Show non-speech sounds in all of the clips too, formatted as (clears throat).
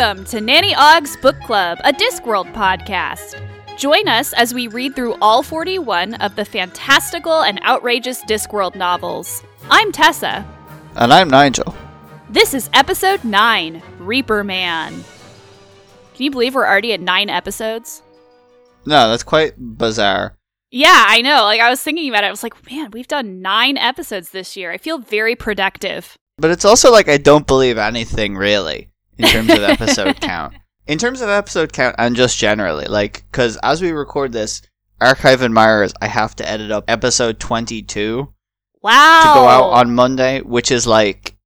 Welcome to Nanny Ogg's Book Club, a Discworld podcast. Join us as we read through all 41 of the fantastical and outrageous Discworld novels. I'm Tessa. And I'm Nigel. This is episode 9 Reaper Man. Can you believe we're already at 9 episodes? No, that's quite bizarre. Yeah, I know. Like, I was thinking about it. I was like, man, we've done 9 episodes this year. I feel very productive. But it's also like I don't believe anything really in terms of episode (laughs) count. In terms of episode count and just generally, like, because as we record this, Archive Admirers, I have to edit up episode 22 Wow. to go out on Monday, which is like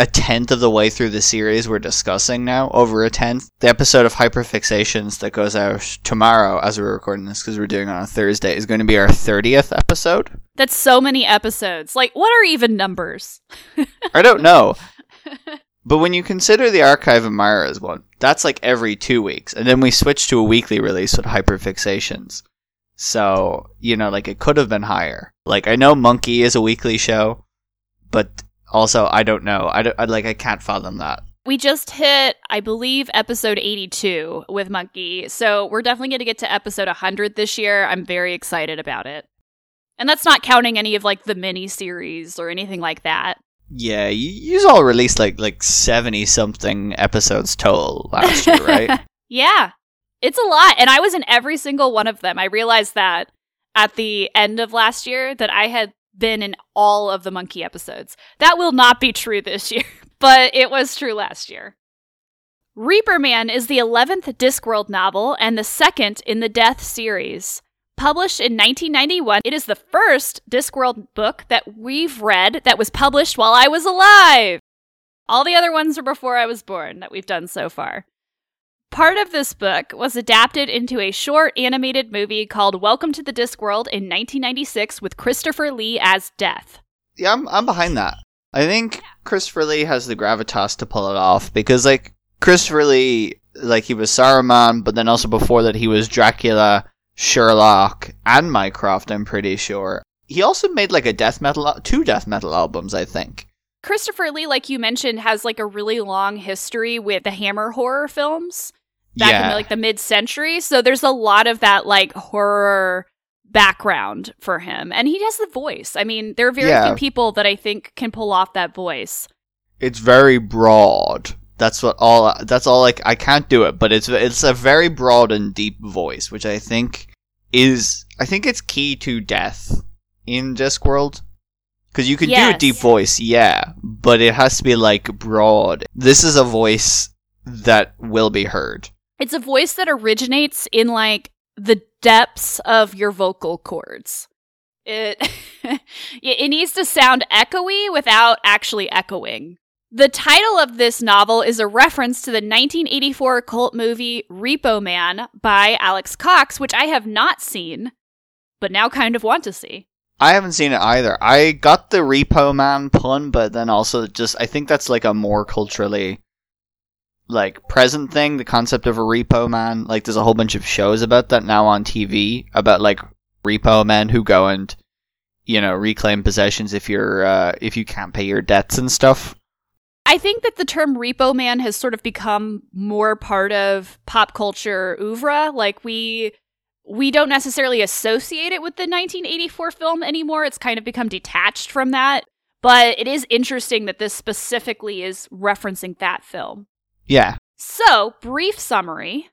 a tenth of the way through the series we're discussing now, over a tenth. The episode of Hyperfixations that goes out tomorrow as we're recording this because we're doing it on a Thursday is going to be our 30th episode. That's so many episodes. Like, what are even numbers? I don't know. (laughs) But when you consider the Archive of Myra's one, that's like every two weeks. And then we switched to a weekly release with Hyperfixations. So, you know, like it could have been higher. Like I know Monkey is a weekly show, but also I don't know. I don't I, like I can't fathom that. We just hit, I believe, episode 82 with Monkey. So we're definitely going to get to episode 100 this year. I'm very excited about it. And that's not counting any of like the mini series or anything like that. Yeah, you, you all released like like 70 something episodes total last year, right? (laughs) Yeah, it's a lot. And I was in every single one of them. I realized that at the end of last year that I had been in all of the Monkey episodes. That will not be true this year, (laughs) but it was true last year. Reaper Man is the 11th Discworld novel and the second in the Death series. Published in 1991, it is the first Discworld book that we've read that was published while I was alive. All the other ones are before I was born that we've done so far. Part of this book was adapted into a short animated movie called Welcome to the Discworld in 1996 with Christopher Lee as Death. yeah, I'm I'm behind that. I think Christopher Lee has the gravitas to pull it off because like Christopher Lee, like he was Saruman, but then also before that he was Dracula, Sherlock, and Mycroft. I'm pretty sure. He also made like a death metal, two death metal albums, I think. Christopher Lee, like you mentioned, has like a really long history with the Hammer horror films back in yeah, the, like the mid-century. So there's a lot of that like horror background for him, and he has the voice. I mean, there are very Yeah. few people that I think can pull off that voice. it's very broad. That's what all. That's all. Like I can't do it, but it's it's a very broad and deep voice, which I think is I think it's key to death in Discworld. Because you could do a deep voice, yeah, but it has to be like broad. This is a voice that will be heard. It's a voice that originates in like the depths of your vocal cords. It (laughs) it needs to sound echoey without actually echoing. The title of this novel is a reference to the 1984 cult movie Repo Man by Alex Cox, which I have not seen, but now kind of want to see. I haven't seen it either. I got the Repo Man pun, but then also just I think that's like a more culturally like present thing. The concept of a Repo Man, like there's a whole bunch of shows about that now on TV about like repo men who go and you know reclaim possessions if you're uh, if you can't pay your debts and stuff. I think that the term repo man has sort of become more part of pop culture oeuvre. Like we we don't necessarily associate it with the 1984 film anymore. It's kind of become detached from that. But it is interesting that this specifically is referencing that film. Yeah, So, brief summary.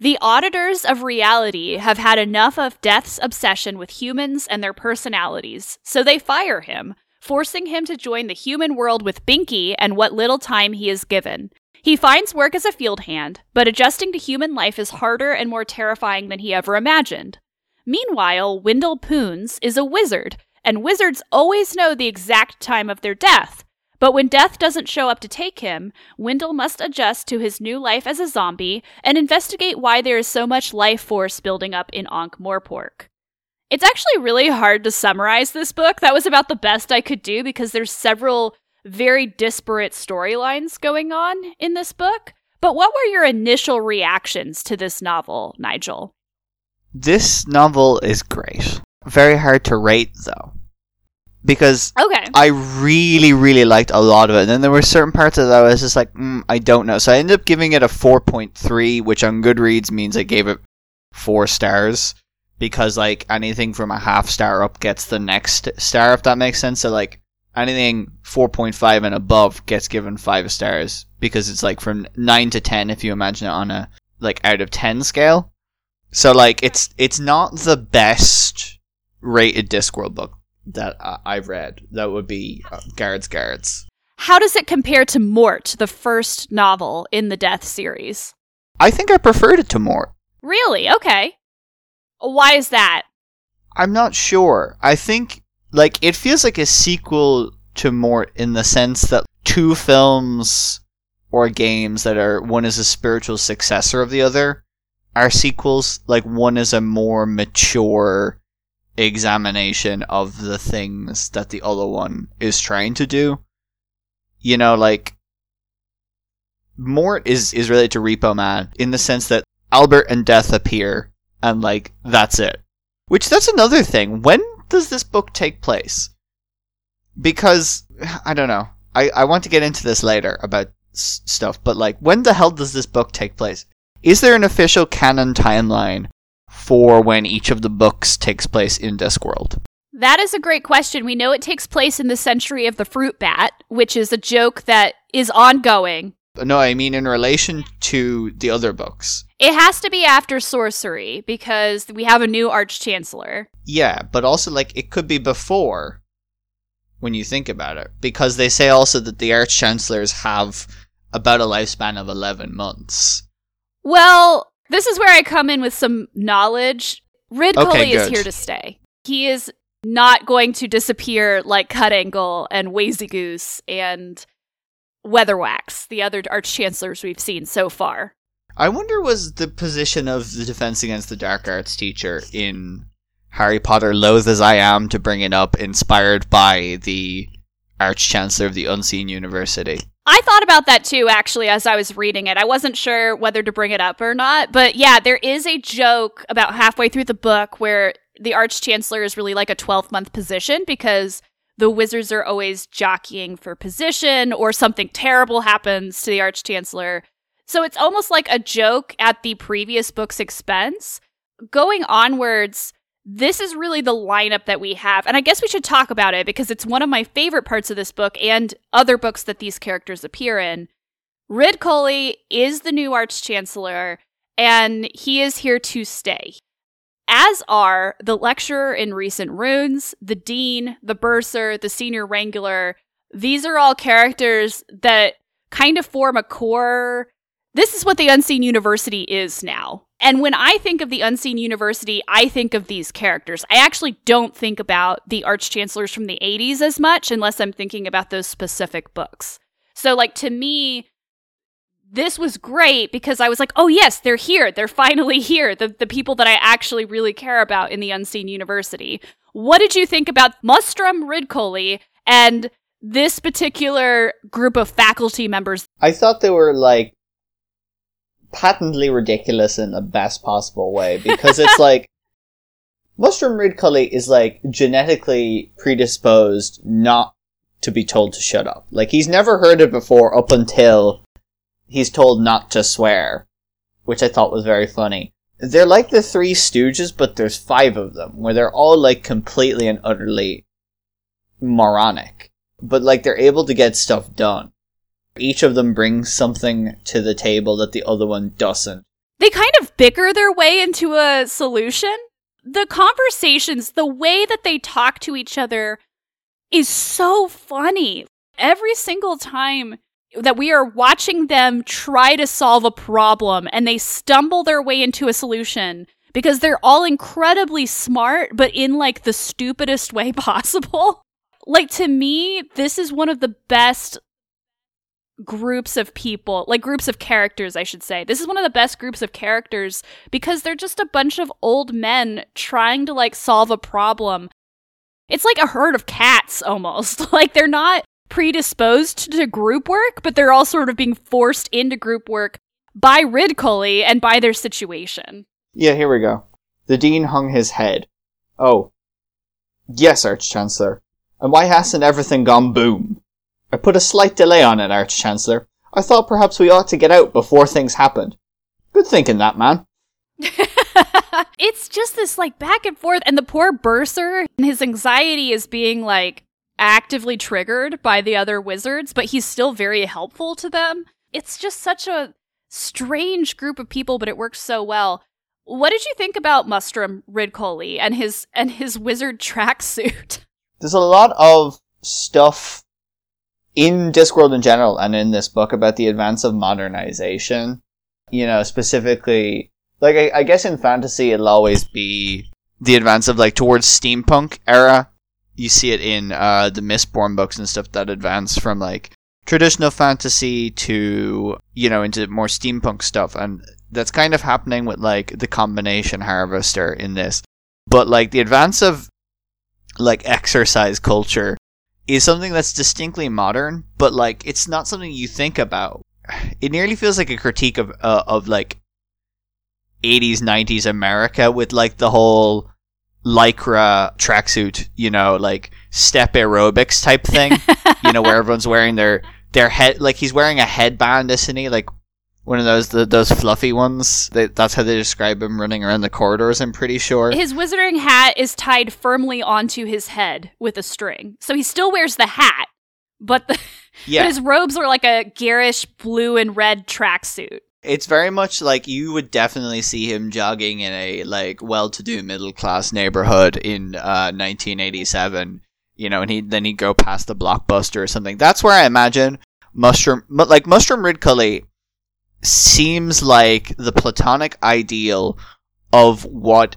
The auditors of reality have had enough of Death's obsession with humans and their personalities, so they fire him, forcing him to join the human world with Binky and what little time he is given. He finds work as a field hand, but adjusting to human life is harder and more terrifying than he ever imagined. Meanwhile, Wendell Poons is a wizard, and wizards always know the exact time of their death. But when death doesn't show up to take him, Wendell must adjust to his new life as a zombie and investigate why there is so much life force building up in Ankh Morpork. It's actually really hard to summarize this book. That was about the best I could do because there's several very disparate storylines going on in this book. But what were your initial reactions to this novel, Nigel? this novel is great. Very hard to rate though. because Okay. I really, really liked a lot of it. And then there were certain parts of that I was just like, mm, I don't know. So I ended up giving it a 4.3, which on Goodreads means I gave it four stars because like anything from a half star up gets the next star, if that makes sense. So like anything 4.5 and above gets given five stars because it's like from 9 to 10 if you imagine it on a like out of 10 scale. So like it's it's not the best rated Discworld book that I- I've read. That would be uh, Guards Guards. How does it compare to Mort, the first novel in the Death series? I think I preferred it to Mort. Really? Okay. Why is that? I'm not sure. I think like it feels like a sequel to Mort in the sense that two films or games that are one is a spiritual successor of the other are sequels. Like one is a more mature examination of the things that the other one is trying to do. You know, like Mort is is related to Repo Man in the sense that Albert and Death appear and like that's it. Which that's another thing. When does this book take place? Because (sighs) I don't know. I I want to get into this later about s- stuff, but like when the hell does this book take place? Is there an official canon timeline for when each of the books takes place in Discworld? That is a great question. We know it takes place in the century of the fruit bat, which is a joke that is ongoing. No, I mean in relation to the other books. It has to be after sorcery because we have a new arch chancellor. Yeah, but also like it could be before when you think about it because they say also that the arch chancellors have about a lifespan of 11 months. Well, this is where I come in with some knowledge. Rid Okay, Cully is here to stay. He is not going to disappear like Cutangle and Wayzygoose and Weatherwax, the other arch chancellors we've seen so far. I wonder was the position of the defense against the dark arts teacher in Harry Potter loath as I am to bring it up inspired by the arch chancellor of the unseen university. I thought about that too, actually, as I was reading it. I wasn't sure whether to bring it up or not. But yeah, there is a joke about halfway through the book where the Arch Chancellor is really like a 12 month position because the wizards are always jockeying for position or something terrible happens to the Arch Chancellor. So it's almost like a joke at the previous book's expense. Going onwards, this is really the lineup that we have. And I guess we should talk about it because it's one of my favorite parts of this book and other books that these characters appear in. Ridcully is the new Arch Chancellor, and he is here to stay. As are the lecturer in recent runes, the dean, the bursar, the senior wrangler. These are all characters that kind of form a core. This is what the Unseen University is now. And when I think of the Unseen University, I think of these characters. I actually don't think about the Arch Chancellors from the 80s as much unless I'm thinking about those specific books. So, like, to me, this was great because I was like, oh, yes, they're here. They're finally here. The, the people that I actually really care about in the Unseen University. What did you think about Mustrum Ridcoley and this particular group of faculty members? I thought they were like patently ridiculous in the best possible way because it's (laughs) like Mustrum Ridcully is like genetically predisposed not to be told to shut up. Like he's never heard it before up until he's told not to swear, which I thought was very funny. They're like the Three Stooges, but there's five of them, where they're all like completely and utterly moronic, but like they're able to get stuff done. Each of them brings something to the table that the other one doesn't. They kind of bicker their way into a solution. The conversations, the way that they talk to each other is so funny. Every single time that we are watching them try to solve a problem and they stumble their way into a solution because they're all incredibly smart, but in like the stupidest way (laughs) possible. Like to me, this is one of the best groups of people, like groups of characters, I should say. This is one of the best groups of characters because they're just a bunch of old men trying to like solve a problem. It's like a herd of cats almost. (laughs) like they're not predisposed to group work, but they're all sort of being forced into group work by Ridcully and by their situation. Yeah, here we go. The dean hung his head. Oh. Yes, Arch Chancellor. And why hasn't everything gone boom? I put a slight delay on it, Arch Chancellor. I thought perhaps we ought to get out before things happened. Good thinking, that man. (laughs) it's just this like back and forth, and the poor bursar and his anxiety is being like actively triggered by the other wizards, but he's still very helpful to them. It's just such a strange group of people, but it works so well. What did you think about Mustrum Ridcully and his and his wizard tracksuit? (laughs) There's a lot of stuff in Discworld in general and in this book about the advance of modernization. You know, specifically like I, I guess in fantasy it'll always be the advance of like towards steampunk era. You see it in uh, the Mistborn books and stuff that advance from like traditional fantasy to you know into more steampunk stuff, and that's kind of happening with like the combination harvester in this. But like the advance of like exercise culture is something that's distinctly modern, but like it's not something you think about. It nearly feels like a critique of uh, of like 80s 90s America with like the whole lycra tracksuit, you know, like step aerobics type thing, you know, where (laughs) everyone's wearing their their head like he's wearing a headband, isn't he? Like one of those the, those fluffy ones. They, that's how they describe him running around the corridors. I'm pretty sure. His wizarding hat is tied firmly onto his head with a string, so he still wears the hat, but the (laughs) yeah. but his robes are like a garish blue and red tracksuit. It's very much like you would definitely see him jogging in a like well-to-do middle-class neighborhood in uh, 1987. You know, and he then he'd go past the blockbuster or something. That's where I imagine Mustrum, like mushroom Ridcully, seems like the platonic ideal of what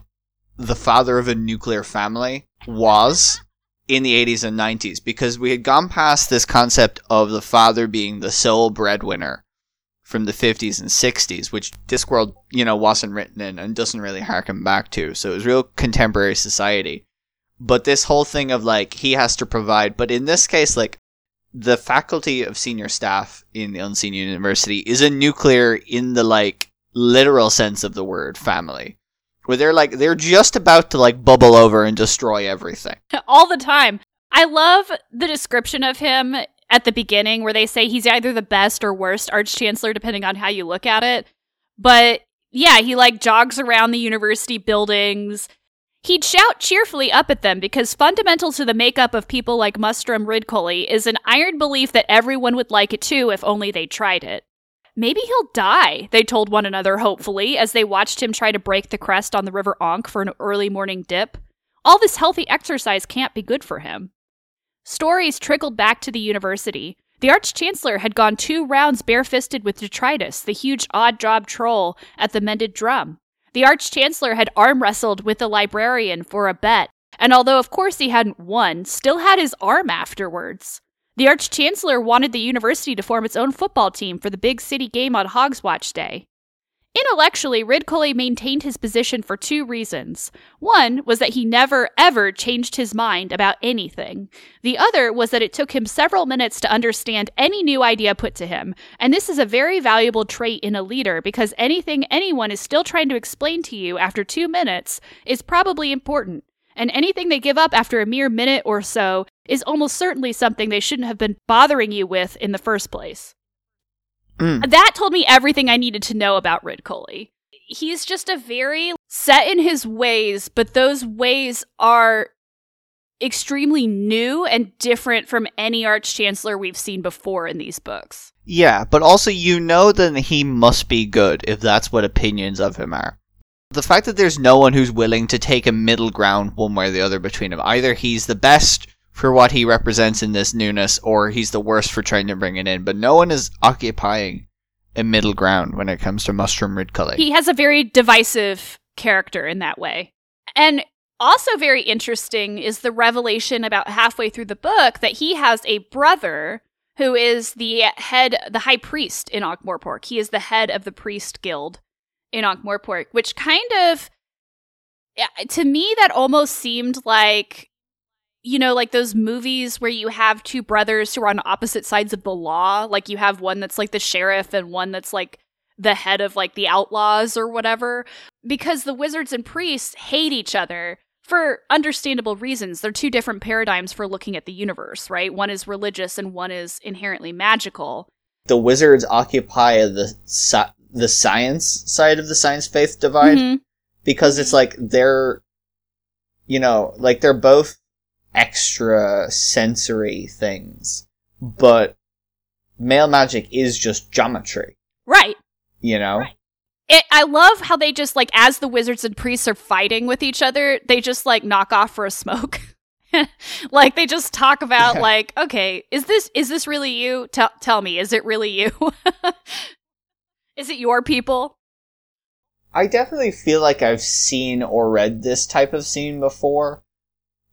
the father of a nuclear family was in the 80s and 90s because we had gone past this concept of the father being the sole breadwinner from the 50s and 60s, which Discworld, you know, wasn't written in and doesn't really harken back to. So it was real contemporary society. But this whole thing of like, he has to provide, but in this case, like, the faculty of senior staff in the Unseen University is a nuclear in the like literal sense of the word family. Where they're like, they're just about to like bubble over and destroy everything. (laughs) All the time. I love the description of him at the beginning where they say he's either the best or worst arch chancellor depending on how you look at it. But yeah, he like jogs around the university buildings. He'd shout cheerfully up at them because fundamental to the makeup of people like Mustrum Ridcully is an iron belief that everyone would like it too if only they tried it. Maybe he'll die, they told one another hopefully as they watched him try to break the crest on the River Ankh for an early morning dip. All this healthy exercise can't be good for him. Stories trickled back to the university. The Arch Chancellor had gone two rounds barefisted with Detritus, the huge odd job troll, at the Mended Drum. The Arch Chancellor had arm wrestled with the librarian for a bet, and although of course he hadn't won, still had his arm afterwards. The Arch Chancellor wanted the university to form its own football team for the big city game on Hogswatch Day. Intellectually, Ridcully maintained his position for two reasons. One was that he never, ever changed his mind about anything. The other was that it took him several minutes to understand any new idea put to him. And this is a very valuable trait in a leader because anything anyone is still trying to explain to you after two minutes is probably important. And anything they give up after a mere minute or so is almost certainly something they shouldn't have been bothering you with in the first place. Mm. That told me everything I needed to know about Ridcully. He's just a very set in his ways, but those ways are extremely new and different from any arch chancellor we've seen before in these books. Yeah, but also you know that he must be good if that's what opinions of him are. The fact that there's no one who's willing to take a middle ground one way or the other between them. Either he's the best for what he represents in this newness, or he's the worst for trying to bring it in. But no one is occupying a middle ground when it comes to Mustrum Ridcully. He has a very divisive character in that way. And also very interesting is the revelation about halfway through the book that he has a brother who is the head, the high priest in Ankh-Morpork. He is the head of the priest guild in Ankh-Morpork, which kind of, to me, that almost seemed like you know, like those movies where you have two brothers who are on opposite sides of the law. Like you have one that's like the sheriff and one that's like the head of like the outlaws or whatever. Because the wizards and priests hate each other for understandable reasons. They're two different paradigms for looking at the universe, right? One is religious and one is inherently magical. The wizards occupy the si- the science side of the science faith divide Mhm. because it's like they're you know, like they're both extra sensory things, but male magic is just geometry, Right. you know? Right. It, I love how they just like as the wizards and priests are fighting with each other, they just like knock off for a smoke. (laughs) like they just talk about Yeah. like, okay, is this is this really you? Tell tell me, is it really you? (laughs) is it your people? I definitely feel like I've seen or read this type of scene before.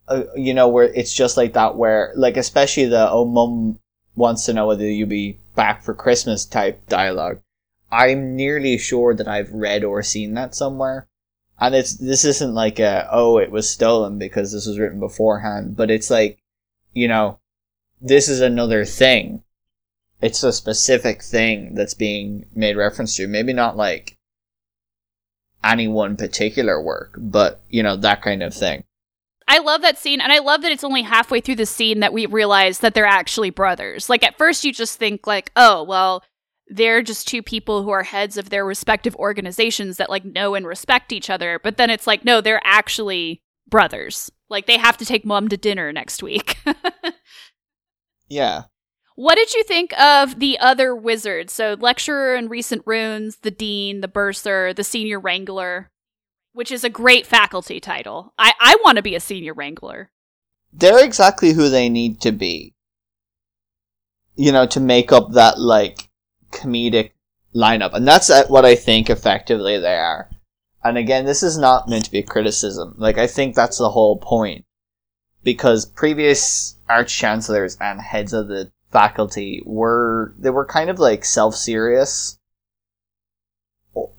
Uh, you know, where it's just like that, where, like, especially the, oh, mum wants to know whether you'll be back for Christmas type dialogue. I'm nearly sure that I've read or seen that somewhere. And it's, this isn't like a, oh, it was stolen because this was written beforehand, but it's like, you know, this is another thing. It's a specific thing that's being made reference to. Maybe not like, any one particular work, but you know, that kind of thing. I love that scene, and I love that it's only halfway through the scene that we realize that they're actually brothers. Like at first, you just think like, oh, well, they're just two people who are heads of their respective organizations that like know and respect each other. But then it's like, no, they're actually brothers. Like they have to take mom to dinner next week. (laughs) Yeah. what did you think of the other wizards? So lecturer in recent runes, the dean, the bursar, the senior wrangler, which is a great faculty title. I I want to be a senior wrangler. They're exactly who they need to be. You know, to make up that, like, comedic lineup. And that's uh, what I think effectively they are. And again, this is not meant to be a criticism. Like, I think that's the whole point. Because previous arch chancellors and heads of the faculty were, they were kind of like self-serious.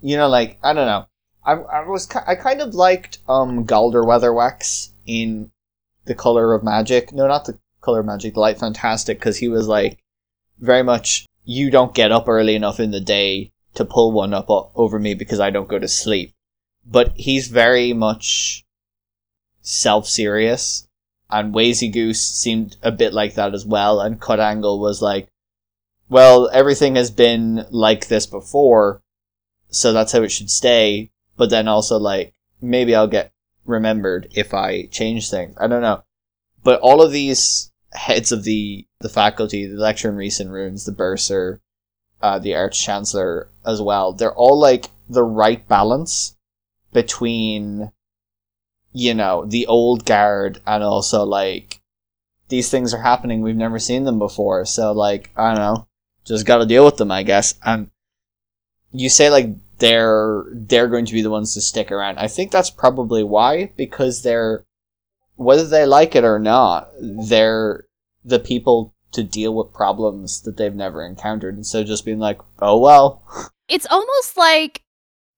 You know, like, I don't know. I, I was, I kind of liked, um, Galder Weatherwax in The Color of Magic. No, not The Color of Magic, The Light Fantastic, because he was like, very much, you don't get up early enough in the day to pull one up o- over me because I don't go to sleep. But he's very much self-serious. And Wayzygoose seemed a bit like that as well. And Cutangle was like, well, everything has been like this before, so that's how it should stay. But then also like, maybe I'll get remembered if I change things. I don't know. But all of these heads of the, the faculty, the lecturer in recent runes, the bursar, uh, the arch chancellor as well, they're all like the right balance between, you know, the old guard and also like, these things are happening, we've never seen them before, so like, I don't know, just gotta deal with them, I guess. And you say like, they're, they're going to be the ones to stick around. I think that's probably why, because they're, whether they like it or not, they're the people to deal with problems that they've never encountered. And so just being like, oh well. (laughs) it's almost like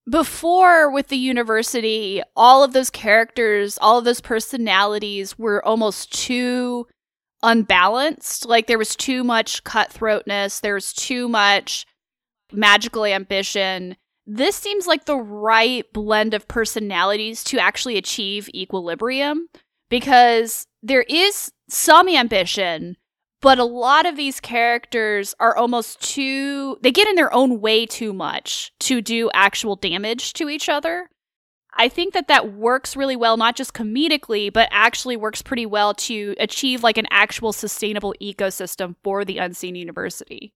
before with the university, all of those characters, all of those personalities were almost too unbalanced. Like there was too much cutthroatness, there was too much magical ambition. This seems like the right blend of personalities to actually achieve equilibrium because there is some ambition, but a lot of these characters are almost too they get in their own way too much to do actual damage to each other. I think that that works really well not just comedically but actually works pretty well to achieve like an actual sustainable ecosystem for the unseen university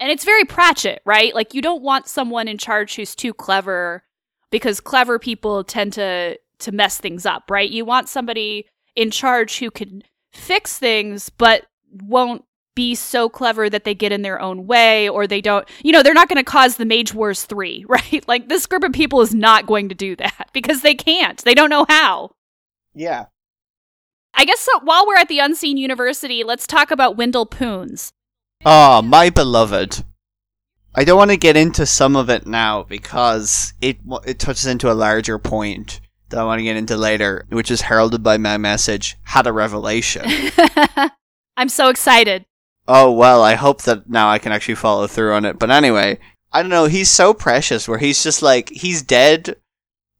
and it's very pratchett right? Like you don't want someone in charge who's too clever because clever people tend to to mess things up right? You want somebody in charge who can fix things but won't be so clever that they get in their own way or they don't you know they're not going to cause the mage wars 3 (laughs) right? Like this group of people is not going to do that (laughs) because they can't. They don't know how. Yeah. i guess so, while we're at the unseen university let's talk about wendell poons Ah, my beloved. I don't want to get into some of it now because it it touches into a larger point that I want to get into later, which is heralded by my message, had a revelation. (laughs) i'm so excited oh well, I hope that now I can actually follow through on it. But anyway, I don't know, he's so precious where he's just like he's dead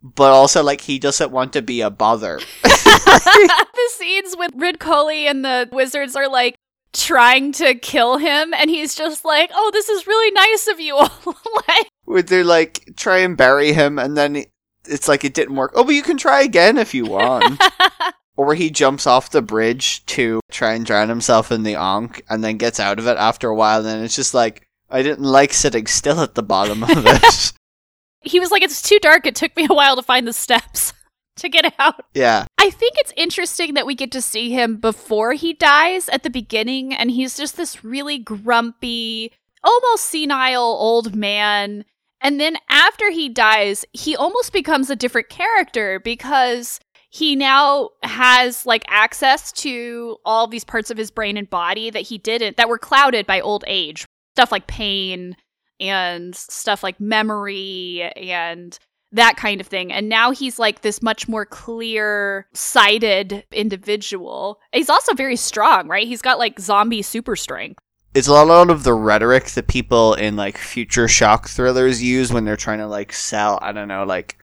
but also like he doesn't want to be a bother. (laughs) the scenes with Ridcully and the wizards are like trying to kill him, and he's just like, "Oh, this is really nice of you." (laughs) like, Would they like try and bury him, and then it's like it didn't work. Oh, but you can try again if you want. (laughs) or he jumps off the bridge to try and drown himself in the Ankh and then gets out of it after a while, and it's just like I didn't like sitting still at the bottom of it. (laughs) he was like, "It's too dark. It took me a while to find the steps." To get out. yeah, I think it's interesting that we get to see him before he dies at the beginning, and he's just this really grumpy, almost senile old man. And then after he dies, he almost becomes a different character because he now has like access to all these parts of his brain and body that he didn't, that were clouded by old age. Stuff like pain and stuff like memory and that kind of thing. And now he's like this much more clear sighted individual. He's also very strong, right? He's got like zombie super strength. it's a lot of the rhetoric that people in like future shock thrillers use when they're trying to like sell. I don't know, like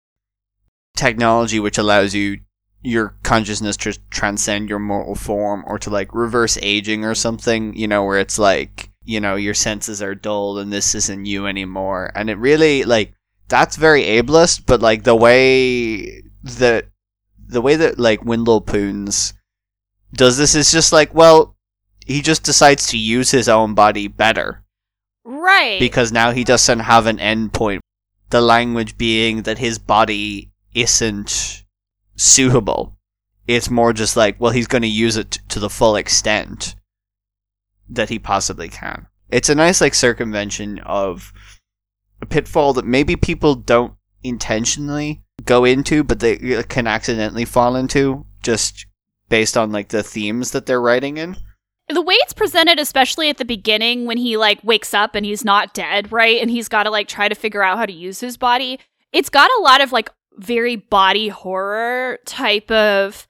technology which allows you your consciousness to transcend your mortal form or to like reverse aging or something, you know, where it's like, you know, your senses are dulled and this isn't you anymore. And it really like that's very ableist, but like the way that the way that like Wendell Poons does this is just like, well, he just decides to use his own body better Right. because now he doesn't have an endpoint. The language being that his body isn't suitable. It's more just like, well, he's going to use it t- to the full extent that he possibly can. It's a nice like circumvention of a pitfall that maybe people don't intentionally go into, but they uh, can accidentally fall into just based on like the themes that they're writing in. the way it's presented especially at the beginning when he like wakes up and he's not dead right and he's got to like try to figure out how to use his body it's got a lot of like very body horror type of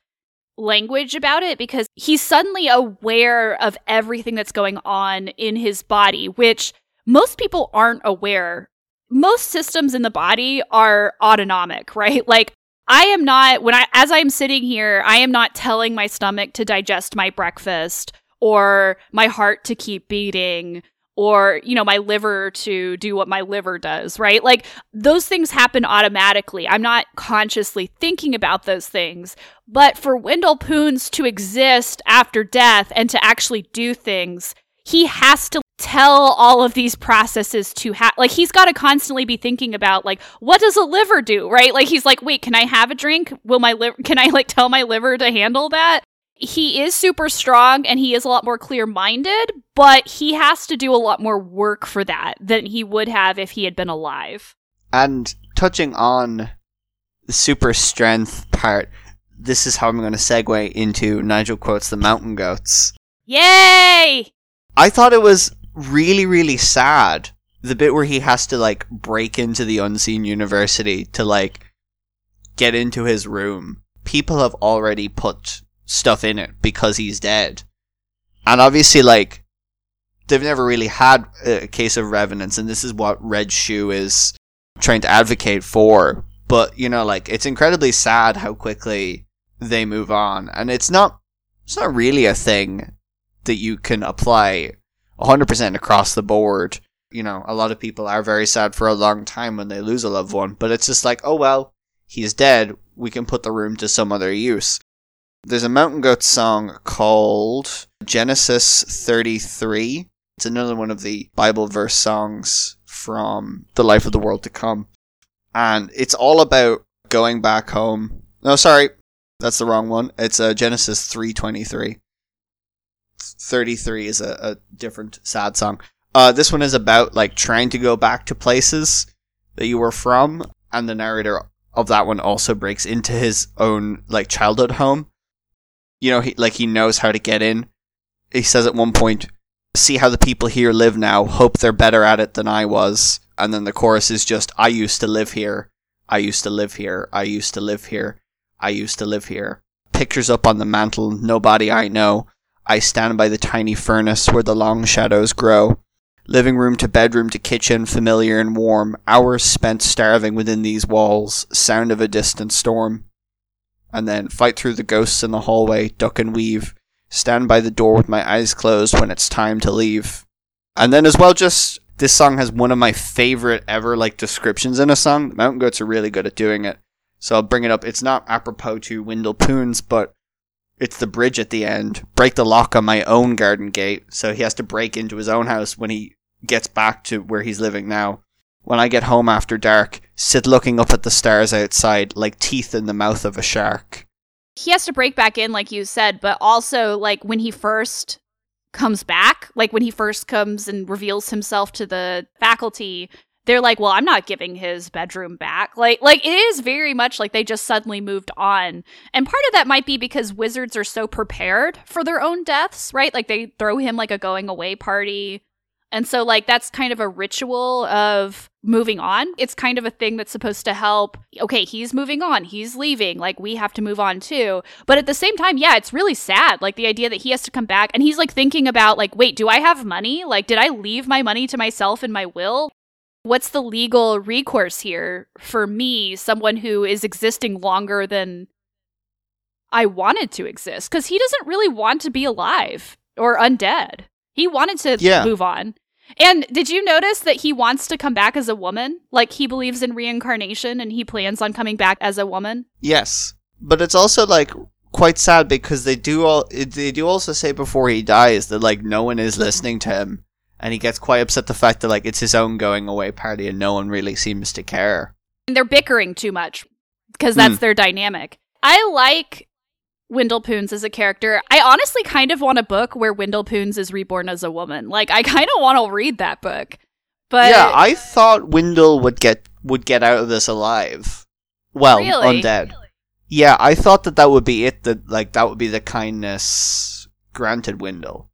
language about it because he's suddenly aware of everything that's going on in his body which most people aren't aware most systems in the body are autonomic right like I am not when I as I'm sitting here, I am not telling my stomach to digest my breakfast or my heart to keep beating or you know my liver to do what my liver does, right? Like those things happen automatically. I'm not consciously thinking about those things. But for Wendell Poons to exist after death and to actually do things, he has to tell all of these processes to have like he's got to constantly be thinking about like what does a liver do right? Like he's like wait can i have a drink? Will my liver can i like tell my liver to handle that? He is super strong and he is a lot more clear minded but he has to do a lot more work for that than he would have if he had been alive. And touching on the super strength part, this is how I'm going to segue into Nigel quotes the mountain goats. yay I thought it was really, really sad. The bit where he has to like break into the unseen university to like get into his room. People have already put stuff in it because he's dead. And obviously like they've never really had a case of revenants and this is what Reg Shoe is trying to advocate for. But, you know, like it's incredibly sad how quickly they move on. And it's not it's not really a thing that you can apply 100% across the board. You know, a lot of people are very sad for a long time when they lose a loved one, but it's just like, oh well, he's dead. We can put the room to some other use. There's a Mountain Goats song called Genesis 33. It's another one of the Bible verse songs from the life of the world to come. And it's all about going back home. No, sorry. That's the wrong one. It's uh, Genesis 323. 33 is a, a different sad song. Uh, this one is about like trying to go back to places that you were from, and the narrator of that one also breaks into his own like childhood home. You know, he like he knows how to get in. He says at one point, "See how the people here live now. Hope they're better at it than I was." And then the chorus is just, "I used to live here. I used to live here. I used to live here. I used to live here." Pictures up on the mantle. Nobody I know. I stand by the tiny furnace where the long shadows grow. Living room to bedroom to kitchen, familiar and warm. Hours spent starving within these walls. Sound of a distant storm. And then fight through the ghosts in the hallway, duck and weave. Stand by the door with my eyes closed when it's time to leave. And then as well, just this song has one of my favorite ever like descriptions in a song. The Mountain Goats are really good at doing it. So I'll bring it up. It's not apropos to Wendell Poons, but it's the bridge at the end. Break the lock on my own garden gate. So he has to break into his own house when he gets back to where he's living now. When I get home after dark, sit looking up at the stars outside like teeth in the mouth of a shark. He has to break back in, like you said, but also, like, when he first comes back, like when he first comes and reveals himself to the faculty, they're like, "Well, I'm not giving his bedroom back." Like like it is very much like they just suddenly moved on. And part of that might be because wizards are so prepared for their own deaths, right? Like they throw him like a going away party. And so like that's kind of a ritual of moving on. It's kind of a thing that's supposed to help. Okay, he's moving on. He's leaving. Like we have to move on too. But at the same time, yeah, it's really sad. Like the idea that he has to come back and he's like thinking about like, wait, do I have money? Like did I leave my money to myself in my will? What's the legal recourse here for me, someone who is existing longer than I wanted to exist? Because he doesn't really want to be alive or undead. He wanted to Yeah. move on. And did you notice that he wants to come back as a woman? Like he believes in reincarnation and he plans on coming back as a woman? Yes, but it's also like quite sad because they do all they do also say before he dies that like no one is (laughs) listening to him, and he gets quite upset the fact that like it's his own going away party and no one really seems to care. And they're bickering too much because that's Hmm. their dynamic. I like Wendell Poons as a character. I honestly kind of want a book where Wendell Poons is reborn as a woman. Like I (laughs) kind of want to read that book. But yeah, I thought Wendell would get would get out of this alive. Well, Really? undead. Yeah, I thought that that would be it. That like that would be the kindness granted Wendell.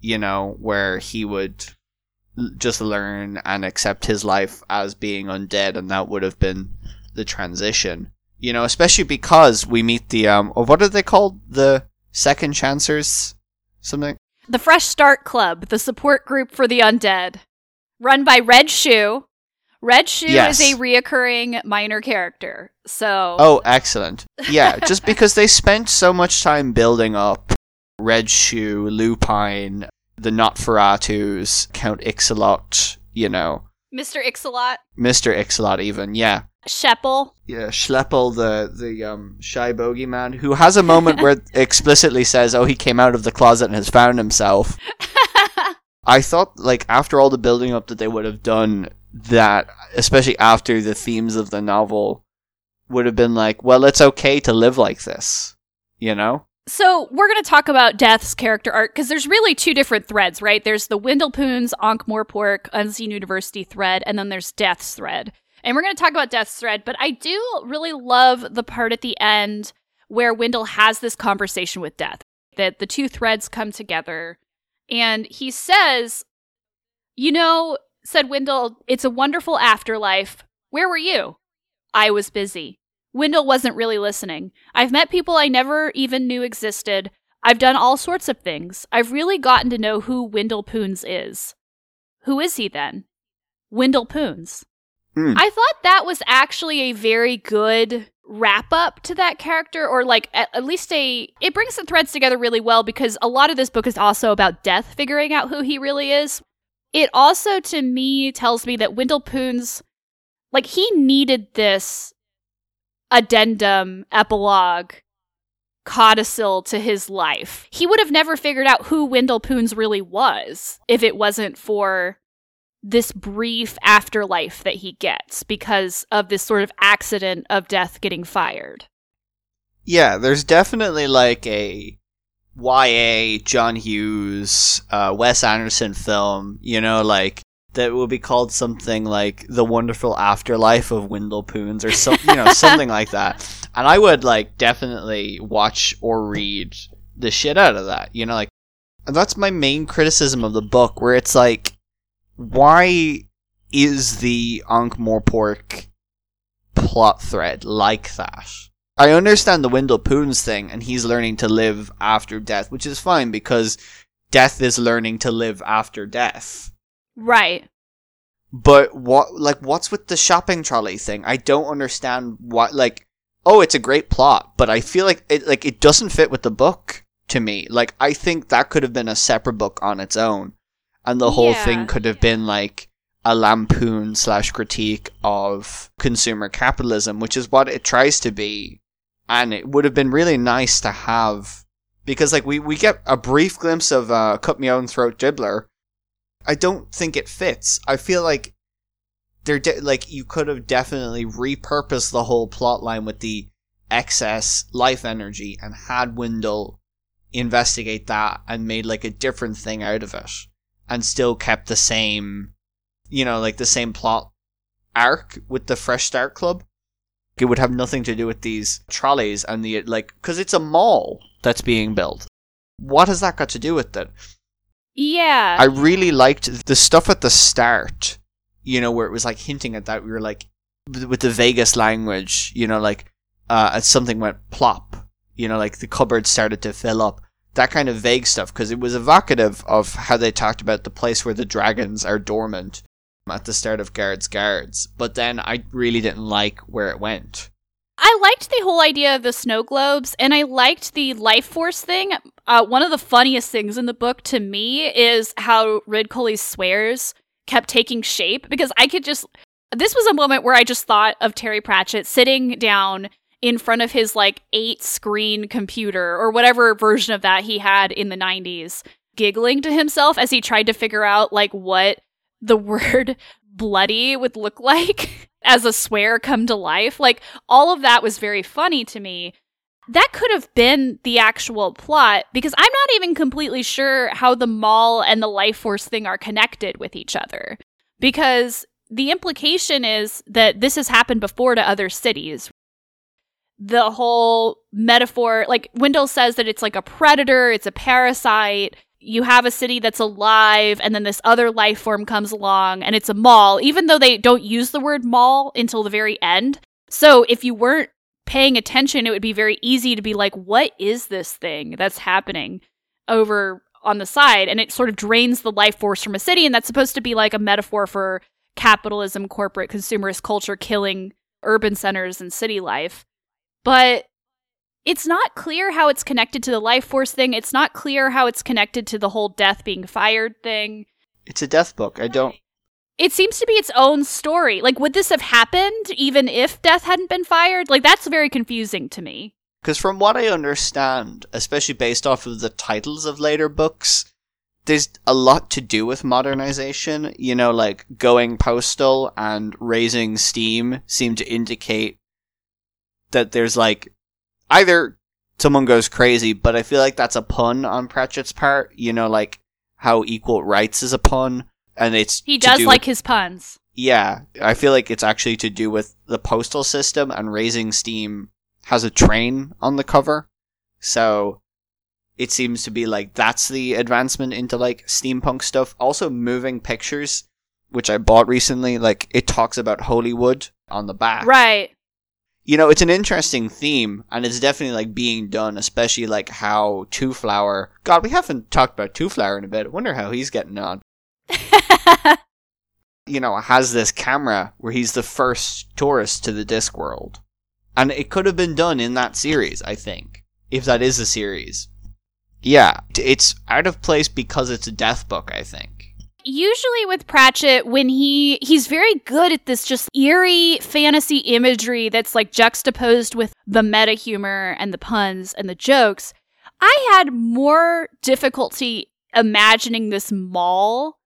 You know, where he would just learn and accept his life as being undead, and that would have been the transition. You know, especially because we meet the um, or what are they called? The second chancers, something. the Fresh Start Club, the support group for the undead, run by Reg Shoe. Reg Shoe Yes. is a reoccurring minor character. So Oh, excellent. Yeah, just because they spent so much time building up Reg Shoe, Lupine, the Nosferatus, Count Ixolite, you know, Mr. Ixolite, Mr. Ixolite even, yeah. Sheppel. Yeah, Schleppel, the, the um, shy bogeyman, who has a moment (laughs) where it explicitly says, oh, he came out of the closet and has found himself. (laughs) I thought, like, after all the building up that they would have done, that, especially after the themes of the novel, would have been like, well, it's okay to live like this, you know? So we're going to talk about Death's character arc because there's really two different threads, right? There's the Wendell Poons, Ankh Morpork, Unseen University thread, and then there's Death's thread. And we're going to talk about Death's thread, but I do really love the part at the end where Wendell has this conversation with Death, that the two threads come together. And he says, You know, said Wendell, it's a wonderful afterlife. Where were you? I was busy. Wendell wasn't really listening. I've met people I never even knew existed. I've done all sorts of things. I've really gotten to know who Wendell Poons is. Who is he then? Wendell Poons. Hmm. I thought that was actually a very good wrap up to that character, or like at, at least a. It brings the threads together really well because a lot of this book is also about Death figuring out who he really is. It also, to me, tells me that Wendell Poons, like, he needed this addendum, epilogue, codicil to his life. He would have never figured out who Wendell Poons really was if it wasn't for this brief afterlife that he gets because of this sort of accident of death getting fired. Yeah, there's definitely like a YA John Hughes, uh, Wes Anderson film, you know, like that will be called something like The Wonderful Afterlife of Wendell Poons or some, you know, something like that. (laughs) And I would like definitely watch or read the shit out of that, you know, like and that's my main criticism of the book where it's like why is the Ankh Morpork plot thread like that? I understand the Wendell Poons thing, and he's learning to live after death, which is fine because death is learning to live after death. Right. But what, like, what's with the shopping trolley thing? I don't understand what, like, oh, it's a great plot, but I feel like it, like, it doesn't fit with the book to me. Like, I think that could have been a separate book on its own. And the whole Yeah. thing could have been like a lampoon slash critique of consumer capitalism, which is what it tries to be. And it would have been really nice to have, because like, we, we get a brief glimpse of, uh, Cut Me Own Throat Dibbler, I don't think it fits. I feel like there, de- like you could have definitely repurposed the whole plot line with the excess life energy and had Windle investigate that and made like a different thing out of it, and still kept the same, you know, like the same plot arc with the Fresh Start Club. It would have nothing to do with these trolleys and the like, because it's a mall that's being built. What has that got to do with it? Yeah. I really liked the stuff at the start, you know, where it was like hinting at that. We were like, with the Vegas language, you know, like, uh, as something went plop, you know, like the cupboard started to fill up. That kind of vague stuff, because it was evocative of how they talked about the place where the dragons are dormant at the start of Guards Guards. But then I really didn't like where it went. I liked the whole idea of the snow globes, and I liked the life force thing. Uh, one of the funniest things in the book to me is how Rid Ridcully's swears kept taking shape because I could just. This was a moment where I just thought of Terry Pratchett sitting down in front of his like eight screen computer or whatever version of that he had in the 90s, giggling to himself as he tried to figure out like what the (laughs) word bloody would look like as a swear come to life. Like all of that was very funny to me. That could have been the actual plot because I'm not even completely sure how the mall and the life force thing are connected with each other. Because the implication is that this has happened before to other cities. The whole metaphor, like Windle says that it's like a predator, it's a parasite. You have a city that's alive, and then this other life form comes along, and it's a mall, even though they don't use the word mall until the very end. So if you weren't paying attention, it would be very easy to be like, what is this thing that's happening over on the side? And it sort of drains the life force from a city, and that's supposed to be like a metaphor for capitalism, corporate consumerist culture killing urban centers and city life. But it's not clear how it's connected to the life force thing. It's not clear how it's connected to the whole death being fired thing. It's a death book. I don't. It seems to be its own story. Like, would this have happened even if death hadn't been fired? Like, that's very confusing to me. Because from what I understand, especially based off of the titles of later books, there's a lot to do with modernization. You know, like going postal and raising steam seem to indicate that there's like either someone goes crazy, but I feel like that's a pun on Pratchett's part. You know, like how equal rights is a pun, and it's He does do like with- his puns. yeah, I feel like it's actually to do with the postal system and raising steam has a train on the cover. So it seems to be like that's the advancement into like steampunk stuff. Also moving pictures, which I bought recently, like it talks about Hollywood on the back. Right. You know, it's an interesting theme and it's definitely like being done, especially like how Twoflower God, we haven't talked about Twoflower in a bit. I wonder how he's getting on (laughs) you know, has this camera where he's the first tourist to the Discworld. And it could have been done in that series, I think. If that is a series. Yeah, it's out of place because it's a death book, I think. Usually with Pratchett, when he he's very good at this just eerie fantasy imagery that's like juxtaposed with the meta humor and the puns and the jokes. I had more difficulty imagining this mall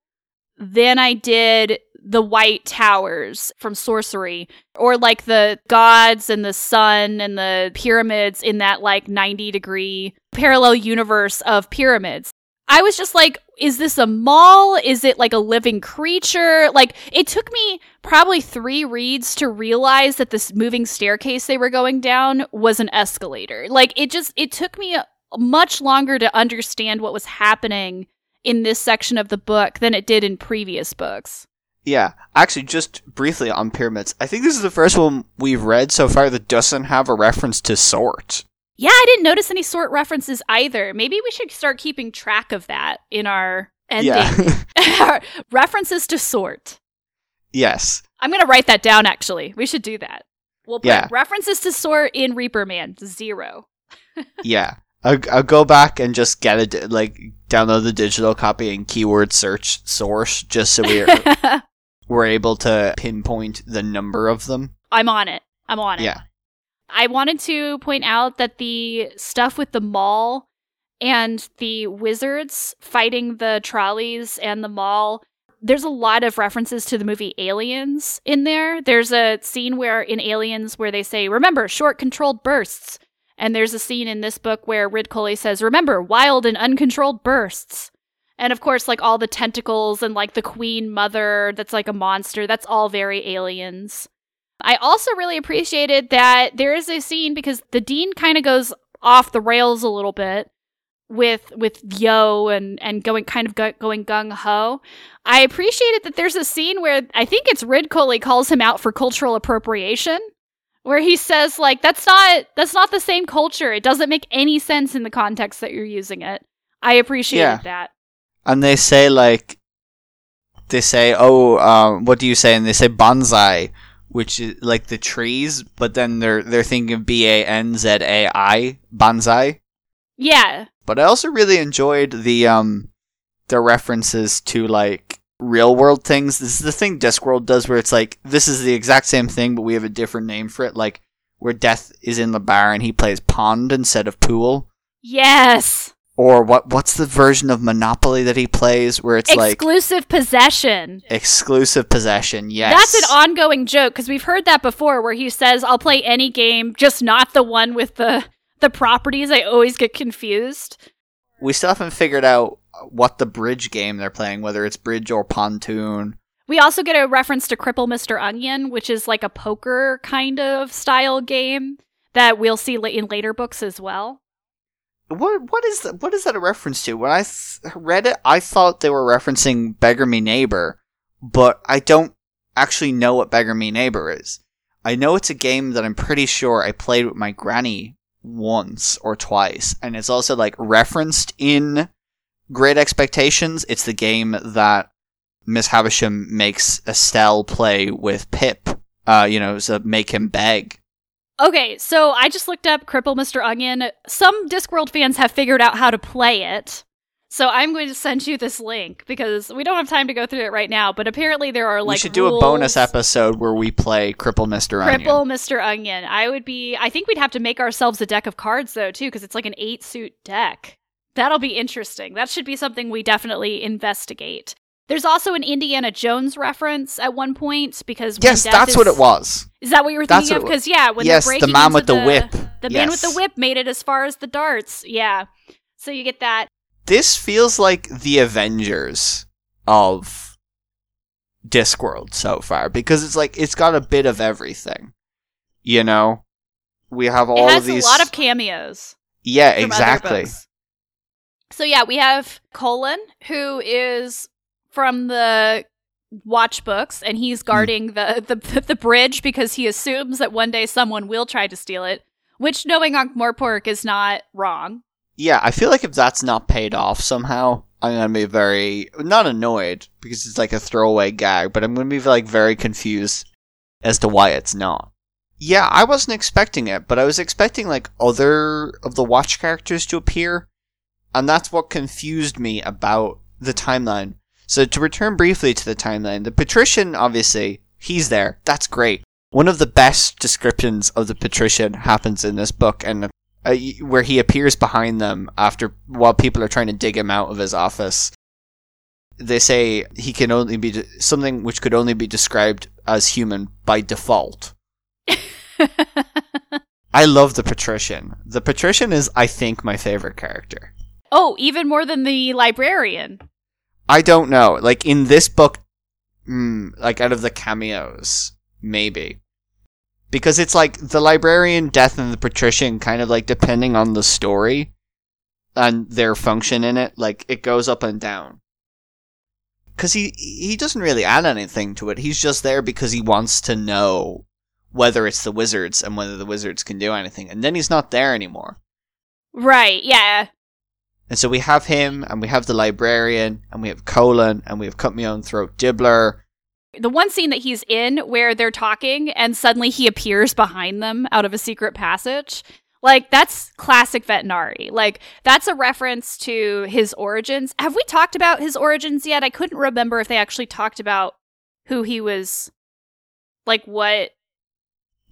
than I did the White Towers from Sourcery, or like the gods and the sun and the pyramids in that like 90 degree parallel universe of pyramids. I was just like, is this a mall? Is it like a living creature? Like, it took me probably three reads to realize that this moving staircase they were going down was an escalator. Like, it just, it took me much longer to understand what was happening in this section of the book than it did in previous books. Yeah, actually, just briefly on pyramids, I think this is the first one we've read so far that doesn't have a reference to sort. Yeah, I didn't notice any sort references either. Maybe we should start keeping track of that in our ending. Yeah. (laughs) (laughs) References to sort. yes. I'm gonna write that down. Actually, we should do that. We'll put Yeah. references to sort in Reaper Man zero. (laughs) Yeah. I'll, I'll go back and just get it, di- like download the digital copy and keyword search source just so we're we're able to pinpoint the number of them. I'm on it. I'm on it. Yeah. I wanted to point out that the stuff with the mall and the wizards fighting the trolleys and the mall, there's a lot of references to the movie Aliens in there. There's a scene where in Aliens where they say, "Remember, short controlled bursts." And there's a scene in this book where Ridcully says, "Remember, wild and uncontrolled bursts." And of course, like all the tentacles and like the queen mother that's like a monster, that's all very aliens. I also really appreciated that there is a scene because the dean kind of goes off the rails a little bit with with Yo and and going kind of go, going gung ho. I appreciated that there's a scene where I think it's Ridcully calls him out for cultural appropriation where he says like that's not that's not the same culture. It doesn't make any sense in the context that you're using it. I appreciated Yeah. that. And they say like they say, "Oh, um, what do you say?" And they say bonsai, which is like the trees, but then they're they're thinking of B A N Z A I banzai. Yeah. But I also really enjoyed the um the references to like real world things. This is the thing Discworld does where it's like this is the exact same thing but we have a different name for it like where Death is in the bar and he plays pond instead of pool. Yes. Or what what's the version of Monopoly that he plays where it's like Exclusive possession. exclusive possession. Yes. That's an ongoing joke because we've heard that before where he says, I'll play any game, just not the one with the the properties. I always get confused. we still haven't figured out what the bridge game they're playing whether it's bridge or pontoon. We also get a reference to Cripple Mr. Onion, which is like a poker kind of style game that we'll see in later books as well. What what is that? What is that a reference to? When I th- read it, I thought they were referencing Beggar Me Neighbor, but I don't actually know what Beggar Me Neighbor is. I know it's a game that I'm pretty sure I played with my granny once or twice, and it's also like referenced in Great Expectations. It's the game that Miss Havisham makes Estelle play with Pip. Uh, you know, so make him beg. Okay, so I just looked up Cripple Mr. Onion. Some Discworld fans have figured out how to play it. So I'm going to send you this link because we don't have time to go through it right now, but apparently there are like we should do a bonus episode where we play Cripple Mr. Onion. Cripple Mr. Onion. I would be I think we'd have to make ourselves a deck of cards though too because it's like an 8 suit deck. That'll be interesting. That should be something we definitely investigate. There's also an Indiana Jones reference at one point because Yes, that's is, what it was. Is that what you were That's thinking of? Because yeah, when Yes, the man with the whip. the man with the whip made it as far as the darts. Yeah, so you get that. This feels like the Avengers of Discworld so far because it's like it's got a bit of everything. You know, we have all it has these. a lot of cameos. yeah, exactly. So yeah, we have Colin, who is from the watch books, and Hmm. he's guarding the, the the bridge because he assumes that one day someone will try to steal it. Which, knowing Ankh Morpork, is not wrong. Yeah, I feel like if that's not paid off somehow, I'm gonna be very not annoyed because it's like a throwaway gag, but I'm gonna be like very confused as to why it's not. Yeah, I wasn't expecting it, but I was expecting like other of the watch characters to appear, and that's what confused me about the timeline. So to return briefly to the timeline, the patrician obviously he's there. That's great. One of the best descriptions of the patrician happens in this book, and uh, where he appears behind them after while people are trying to dig him out of his office. They say he can only be de- something which could only be described as human by default. (laughs) I love the patrician. The patrician is, I think, my favorite character. oh, even more than the librarian. I don't know. Like in this book, mm, like out of the cameos, maybe. Because it's like the librarian, death, and the patrician kind of like depending on the story and their function in it, like it goes up and down. Cause he, he doesn't really add anything to it. He's just there because he wants to know whether it's the wizards and whether the wizards can do anything. And then he's not there anymore. Right, yeah. And so we have him, and we have the librarian, and we have Colin, and we have Cut Me Own Throat Dibbler. The one scene that he's in where they're talking and suddenly he appears behind them out of a secret passage. Like, that's classic Vetinari. Like, that's a reference to his origins. Have we talked about his origins yet? I couldn't remember if they actually talked about who he was, like, what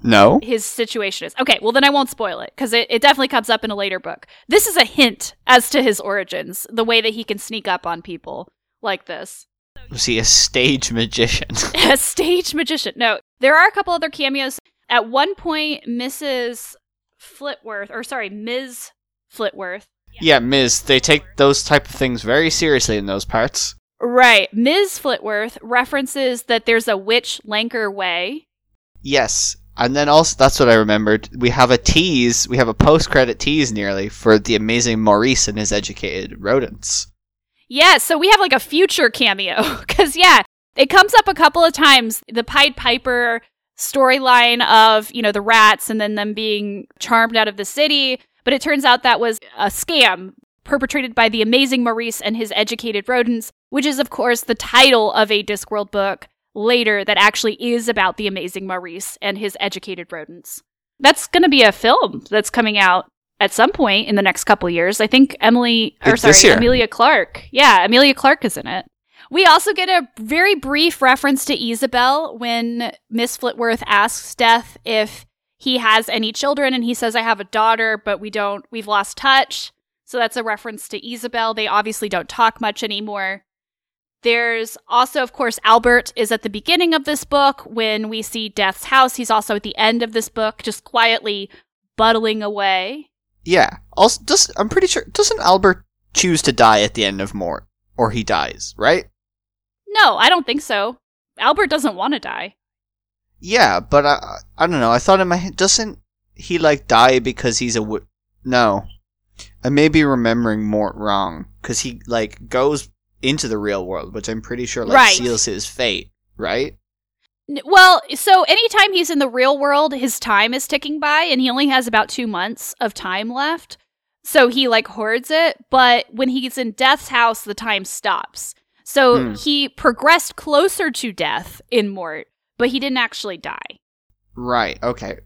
No? his situation is. Okay, well, then I won't spoil it because it, it definitely comes up in a later book. This is a hint as to his origins, the way that he can sneak up on people like this. Was he a stage magician? (laughs) a stage magician. No, there are a couple other cameos. At one point, Mrs. Flitworth, or sorry, Ms. Flitworth. yeah, Ms. They take those type of things very seriously in those parts. Right. Ms. Flitworth references that there's a witch Lancre way. Yes. And then also, that's what I remembered. We have a tease, we have a post credit tease nearly for the amazing Maurice and his educated rodents. Yeah, so we have like a future cameo. (laughs) Because, yeah, it comes up a couple of times. The Pied Piper storyline of, you know, the rats and then them being charmed out of the city. But it turns out that was a scam perpetrated by the amazing Maurice and his educated rodents, which is, of course, the title of a Discworld book later that actually is about the amazing Maurice and his educated rodents. That's going to be a film that's coming out at some point in the next couple of years. I think Emily, or It's sorry. Emilia Clarke. Yeah, Emilia Clarke is in it. We also get a very brief reference to Ysabell when Miss Flitworth asks Death if he has any children, and he says, I have a daughter, but we don't, we've lost touch. So that's a reference to Ysabell. They obviously don't talk much anymore. There's also, of course, Albert is at the beginning of this book when we see Death's house. He's also at the end of this book, just quietly buttling away. Yeah. Also, does I'm pretty sure doesn't Albert choose to die at the end of Mort, or he dies, right? No, I don't think so. Albert doesn't want to die. Yeah, but I I don't know. I thought in my head, doesn't he like die because he's a w- no? I may be remembering Mort wrong because he like goes into the real world, which I'm pretty sure like Right. seals his fate, right? Well, so anytime he's in the real world, his time is ticking by, and he only has about two months of time left. So he like hoards it, but when he's in Death's house, the time stops. So Hmm. he progressed closer to death in Mort, but he didn't actually die. Right. Okay.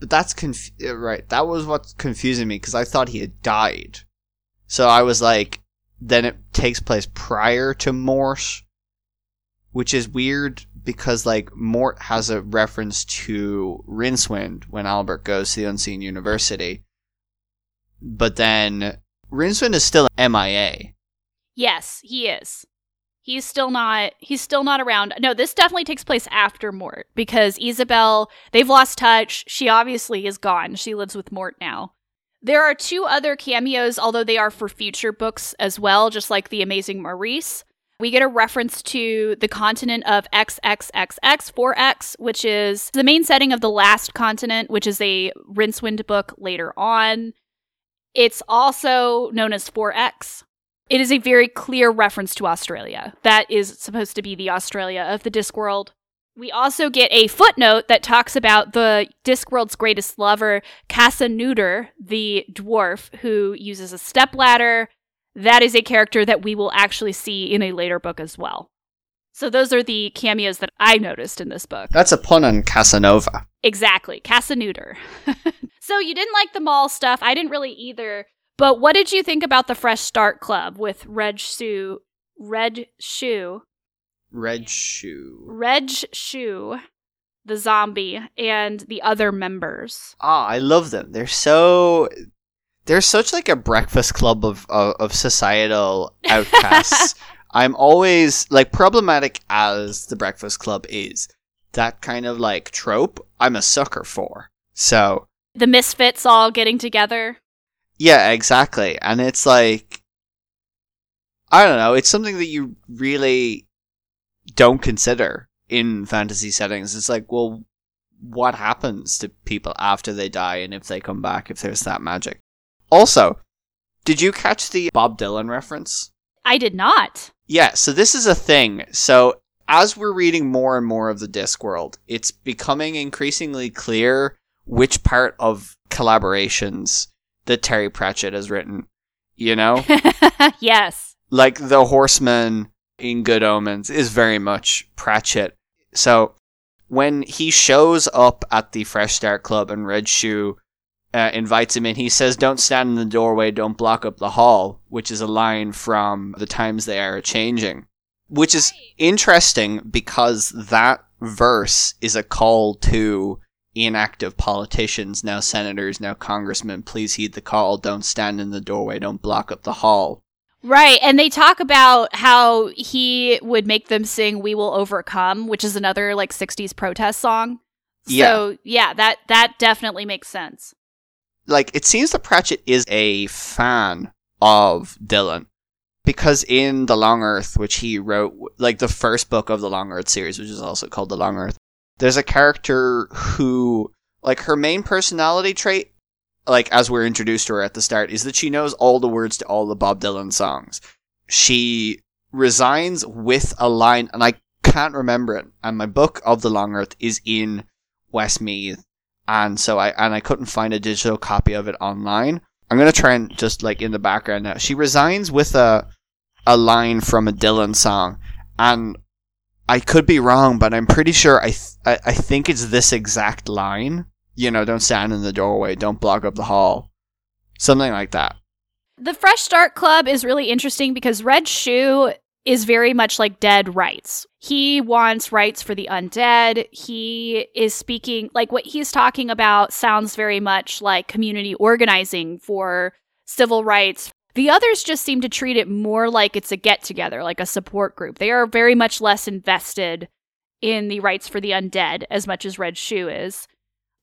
But that's conf- uh, right. That was what's confusing me because I thought he had died. So I was like, then it takes place prior to Mort, which is weird because like Mort has a reference to Rincewind when Albert goes to the Unseen University, but then Rincewind is still MIA. Yes, he is. He's still not he's still not around. No, this definitely takes place after Mort because Ysabell, they've lost touch. She obviously is gone. She lives with Mort now. There are two other cameos, although they are for future books as well, just like The Amazing Maurice. We get a reference to the continent of XXXX4X, which is the main setting of The Last Continent, which is a Rincewind book later on. It's also known as 4X. It is a very clear reference to Australia. That is supposed to be the Australia of the Discworld. We also get a footnote that talks about the Discworld's greatest lover, Casanunda, the dwarf who uses a stepladder. That is a character that we will actually see in a later book as well. So those are the cameos that I noticed in this book. That's a pun on Casanova. Exactly, Casanunda. (laughs) so you didn't like the mall stuff. I didn't really either. But what did you think about the Fresh Start Club with Reg Shoe, Red Shoe, Red shoe. Reg Shoe, the zombie, and the other members? Ah, I love them. They're so they're such like a breakfast club of of, of societal (laughs) outcasts. I'm always like problematic as the breakfast club is. That kind of like trope, I'm a sucker for. So, The misfits all getting together. yeah, exactly. And it's like I don't know, it's something that you really don't consider in fantasy settings. It's like, well, what happens to people after they die and if they come back if there's that magic. Also, did you catch the Bob Dylan reference? I did not. Yeah, so this is a thing. So as we're reading more and more of the Discworld, it's becoming increasingly clear which part of collaborations that Terry Pratchett has written You know? (laughs) yes. like the horseman in Good Omens is very much Pratchett. So when he shows up at the Fresh Start Club and Red Shoe uh, invites him in, he says, "Don't stand in the doorway, don't block up the hall," which is a line from "The Times They Are Changing," which is interesting because that verse is a call to inactive politicians, now senators, now congressmen. Please heed the call. Don't stand in the doorway. Don't block up the hall. Right. And they talk about how he would make them sing We Will Overcome, which is another like 60s protest song. Yeah. So, yeah, that that definitely makes sense. like it seems that Pratchett is a fan of Dylan because in The Long Earth, which he wrote, like the first book of the Long Earth series, which is also called The Long Earth, there's a character who, like, her main personality trait, like as we're introduced to her at the start, is that she knows all the words to all the Bob Dylan songs. She resigns with a line, and I can't remember it. And my book of The Long Earth is in Westmeath and so I and I couldn't find a digital copy of it online. I'm gonna try and just like in the background now. She resigns with a a line from a Dylan song, and I could be wrong, but I'm pretty sure I th- I, I think it's this exact line. You know, don't stand in the doorway, don't block up the hall, something like that. The Fresh Start Club is really interesting because Red Shoe is very much like dead rights. He wants rights for the undead. He is speaking, like what he's talking about sounds very much like community organizing for civil rights. The others just seem to treat it more like it's a get together, like a support group. They are very much less invested in the rights for the undead as much as Red Shoe is.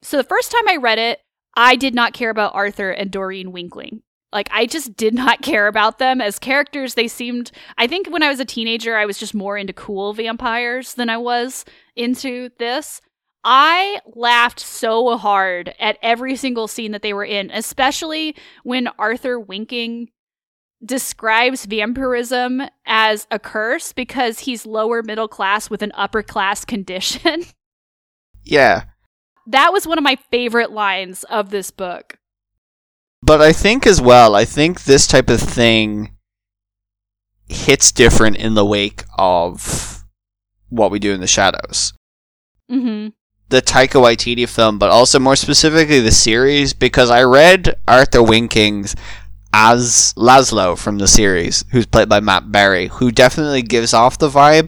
So the first time I read it, I did not care about Arthur and Doreen Winkling. Like I just did not (laughs) care about them as characters. They seemed I think when I was a teenager I was just more into cool vampires than I was into this. I laughed so hard at every single scene that they were in, especially when Arthur Winking describes vampirism as a curse because he's lower middle class with an upper class condition. (laughs) Yeah, that was one of my favorite lines of this book. but I think as well, I think this type of thing hits different in the wake of what we do in the shadows. Mhm. the Taika Waititi film, but also more specifically the series, because I read Arthur Winkings as Laszlo from the series, who's played by Matt Berry, who definitely gives off the vibe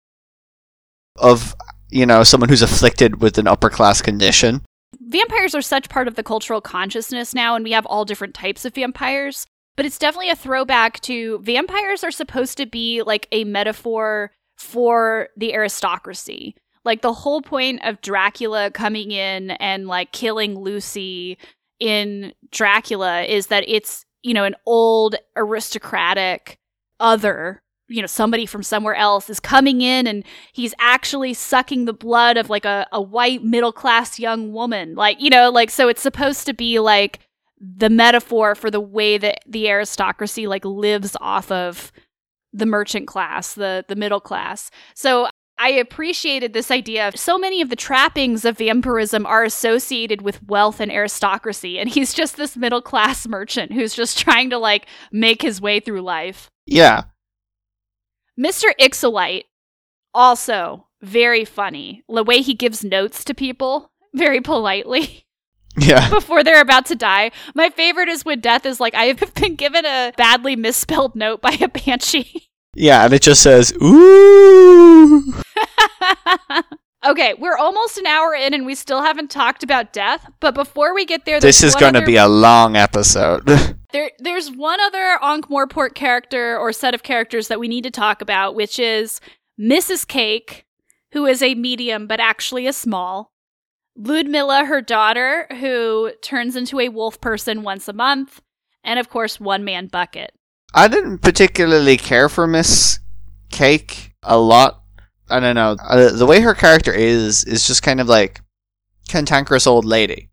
of, you know, someone who's afflicted with an upper class condition. Vampires are such part of the cultural consciousness now, and we have all different types of vampires. But it's definitely a throwback to vampires are supposed to be like a metaphor for the aristocracy. Like the whole point of Dracula coming in and like killing Lucy in Dracula is that it's, you know, an old aristocratic other you know somebody from somewhere else is coming in and he's actually sucking the blood of like a, a white middle class young woman like you know like so it's supposed to be like the metaphor for the way that the aristocracy like lives off of the merchant class the the middle class so I appreciated this idea of so many of the trappings of vampirism are associated with wealth and aristocracy, and he's just this middle class (laughs) merchant who's just trying to like make his way through life. Yeah. Mr. Ixolite, also very funny. The way he gives notes to people (laughs) very politely Yeah. (laughs) before they're about to die. My favorite is when death is like, I have (laughs) been given a badly misspelled note by a banshee. Yeah, and it just says, ooh. Okay, we're almost an hour in and we still haven't talked about death. But before we get there, This is going to other- be a long episode. (laughs) There, there's one other Ankh Morpork character or set of characters that we need to talk about, which is Mrs. Cake, who is a medium but actually a small. Ludmilla, her daughter, who turns into a wolf person once a month. And of course, One Man Bucket. I didn't particularly care for Miss Cake a lot. I don't know. Uh, the way her character is is just kind of like cantankerous old lady.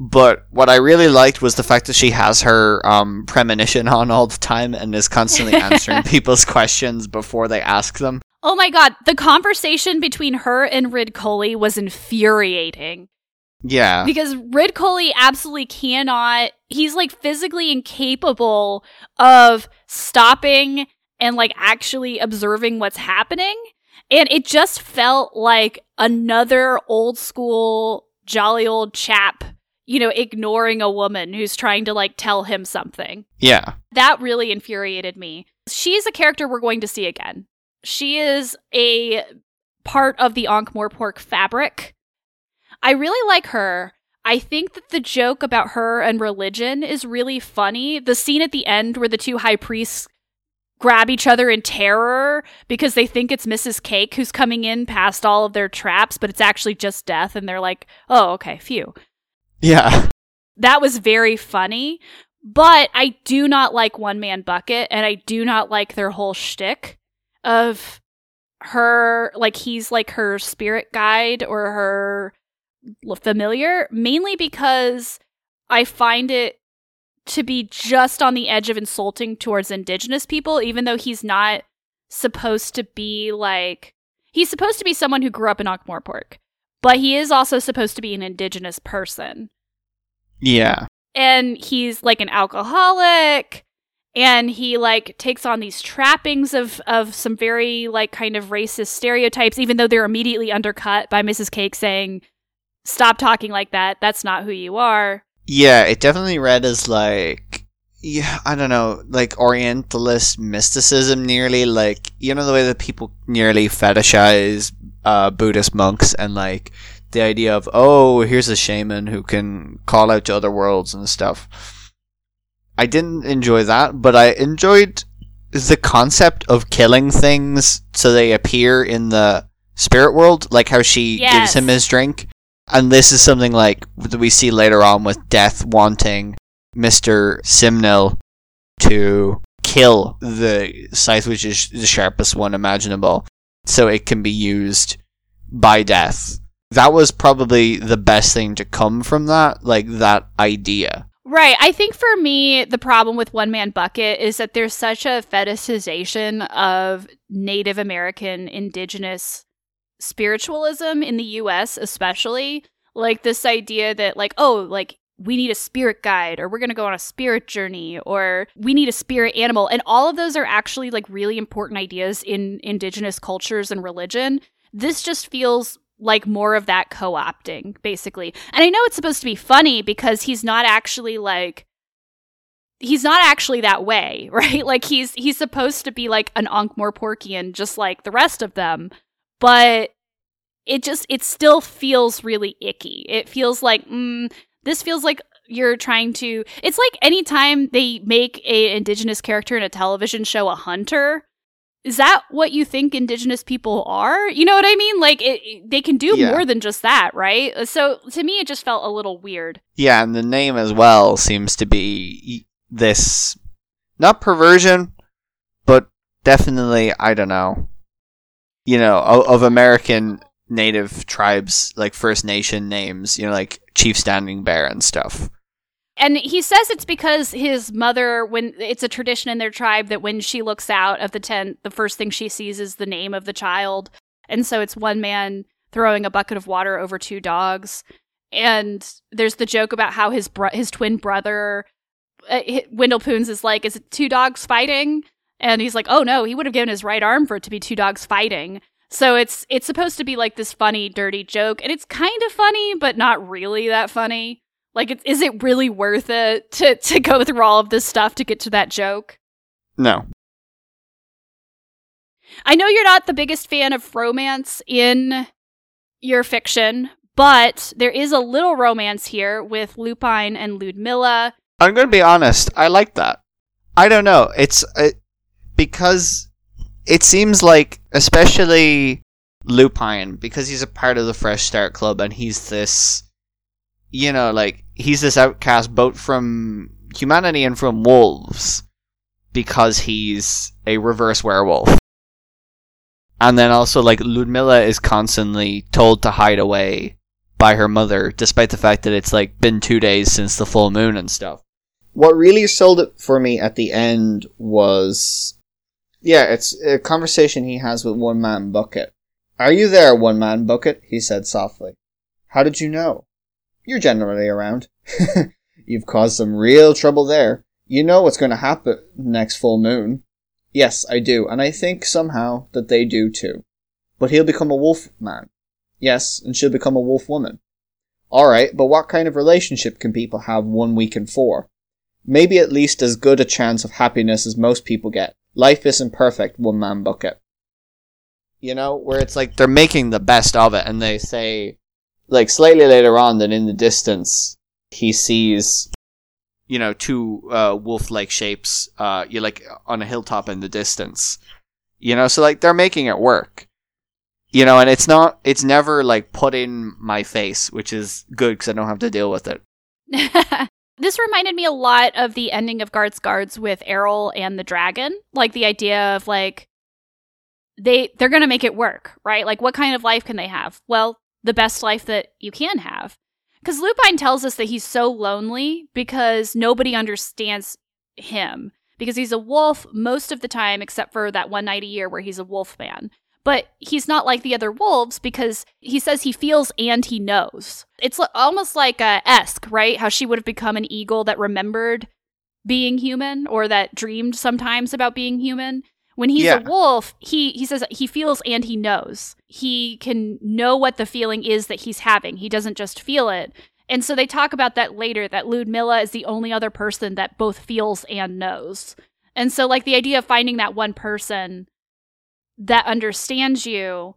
But what I really liked was the fact that she has her um, premonition (laughs) on all the time and is constantly answering (laughs) people's questions before they ask them. Oh my god, the conversation between her and Ridcully was infuriating. Yeah. Because Ridcully absolutely cannot, he's like physically incapable of stopping and like actually observing what's happening. And it just felt like another old school, jolly old chap, you know, ignoring a woman who's trying to like tell him something. Yeah. That really infuriated me. She's a character we're going to see again. She is a part of the Ankh Morpork fabric. I really like her. I think that the joke about her and religion is really funny. The scene at the end where the two high priests grab each other in terror because they think it's Mrs. Cake who's coming in past all of their traps, but it's actually just death, and they're like, oh, okay, phew. Yeah. That was very funny, but I do not like One Man Bucket, and I do not like their whole shtick of her, like, he's like her spirit guide or her familiar, mainly because I find it to be just on the edge of insulting towards indigenous people, even though he's not supposed to be like he's supposed to be someone who grew up in Ankh-Morpork, but he is also supposed to be an indigenous person. Yeah. And he's like an alcoholic and he like takes on these trappings of of some very like kind of racist stereotypes even though they're immediately undercut by Mrs. Cake saying stop talking like that. That's not who you are. Yeah, it definitely read as like yeah, I don't know, like Orientalist mysticism, nearly like you know the way that people nearly fetishize uh, Buddhist monks and like the idea of oh, here's a shaman who can call out to other worlds and stuff. I didn't enjoy that, but I enjoyed the concept of killing things so they appear in the spirit world, like how she Yes. gives him his drink. And this is something like that we see later on with Death wanting Mr. Simnel to kill the scythe, which is the sharpest one imaginable, so it can be used by Death. That was probably the best thing to come from that, like that idea. Right. I think for me, the problem with One Man Bucket is that there's such a fetishization of Native American indigenous spiritualism in the US, especially. Like this idea that, like, oh, like, we need a spirit guide, or we're going to go on a spirit journey, or we need a spirit animal. And all of those are actually like really important ideas in indigenous cultures and religion. This just feels like more of that co opting, basically. And I know it's supposed to be funny because he's not actually like he's not actually that way, (laughs) right? Like he's he's supposed to be like an Ankh-Morporkian just like the rest of them, but it just it still feels really icky. It feels like mm, this feels like you're trying to it's like anytime they make a indigenous character in a television show a hunter is that what you think indigenous people are you know what i mean like it, it- they can do Yeah. more than just that right so to me it just felt a little weird Yeah, and the name as well seems to be this not perversion, but definitely I don't know. You know, of, of American native tribes like First Nation names, you know, like Chief Standing Bear and stuff. And he says it's because his mother, when it's a tradition in their tribe that when she looks out of the tent, the first thing she sees is the name of the child. And so it's one man throwing a bucket of water over two dogs. And there's the joke about how his bro- his twin brother, uh, Windle Poons, is like, is it two dogs fighting? And he's like, oh no, he would have given his right arm for it to be two dogs fighting. So it's it's supposed to be like this funny, dirty joke, and it's kind of funny, but not really that funny. Like, it's, is it really worth it to to go through all of this stuff to get to that joke? No. I know you're not the biggest fan of romance in your fiction, but there is a little romance here with Lupine and Ludmilla. I'm going to be honest, I like that. I don't know. It's uh, because it seems like especially Lupine because he's a part of the Fresh Start Club and he's this you know, like he's this outcast both from humanity and from wolves because he's a reverse werewolf. And then also like Ludmilla is constantly told to hide away by her mother despite the fact that it's like been 2 days since the full moon and stuff. What really sold it for me at the end was yeah, it's a conversation he has with One Man Bucket. Are you there, One Man Bucket? he said softly. How did you know? You're generally around. (laughs) You've caused some real trouble there. You know what's going to happen next full moon. Yes, I do, and I think somehow that they do too. But he'll become a wolf man. Yes, and she'll become a wolf woman. Alright, but what kind of relationship can people have one week in four? Maybe at least as good a chance of happiness as most people get. Life isn't perfect, one man bucket. You know, where it's like they're making the best of it, and they say, like slightly later on, that in the distance he sees, you know, two uh, wolf-like shapes, uh, you like on a hilltop in the distance. You know, so like they're making it work. You know, and it's not, it's never like put in my face, which is good because I don't have to deal with it. (laughs) this reminded me a lot of the ending of Guards Guards with Errol and the dragon. Like the idea of like, they they're going to make it work, right? Like what kind of life can they have? Well, the best life that you can have. Cuz Lupine tells us that he's so lonely because nobody understands him because he's a wolf most of the time except for that one night a year where he's a wolf man. But he's not like the other wolves because he says he feels and he knows. It's almost like a Esk, right? How she would have become an eagle that remembered being human or that dreamed sometimes about being human. When he's yeah. a wolf, he he says he feels and he knows. He can know what the feeling is that he's having. He doesn't just feel it. And so they talk about that later that Ludmilla is the only other person that both feels and knows. And so like the idea of finding that one person that understands you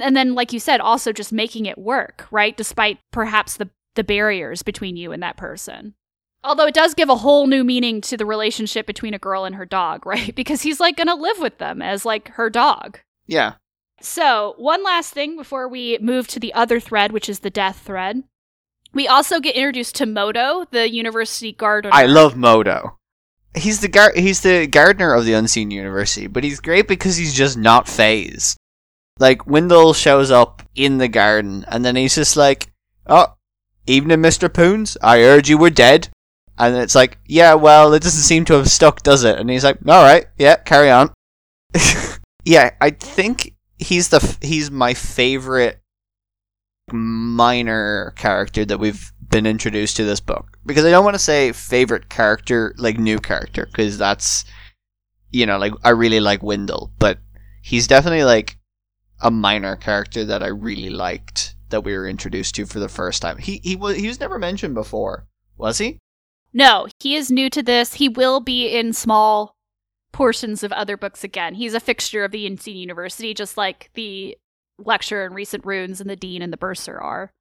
and then like you said also just making it work, right? Despite perhaps the the barriers between you and that person. Although it does give a whole new meaning to the relationship between a girl and her dog, (laughs) right? Because he's like going to live with them as like her dog. Yeah. So, one last thing before we move to the other thread, which is the death thread. We also get introduced to Modo, the university gardener. I love Modo. He's the gar- he's the gardener of the Unseen University, but he's great because he's just not phased. Like Windle shows up in the garden, and then he's just like, "Oh, evening, Mister Poons. I heard you were dead." And it's like, "Yeah, well, it doesn't seem to have stuck, does it?" And he's like, "All right, yeah, carry on." (laughs) yeah, I think he's the f- he's my favorite minor character that we've been introduced to this book because I don't want to say favorite character like new character because that's you know like I really like Windle, but he's definitely like a minor character that I really liked that we were introduced to for the first time. He he was he was never mentioned before, was he? No, he is new to this. He will be in small portions of other books again. He's a fixture of the Unseen University, just like the lecture in recent runes and the dean and the bursar are.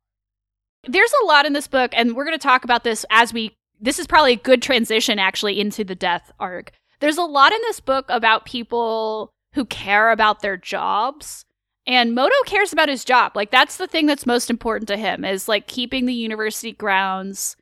There's a lot in this book, and we're going to talk about this as we. This is probably a good transition actually into the death arc. There's a lot in this book about people who care about their jobs. And Modo cares about his job. Like that's the thing that's most important to him is like keeping the university grounds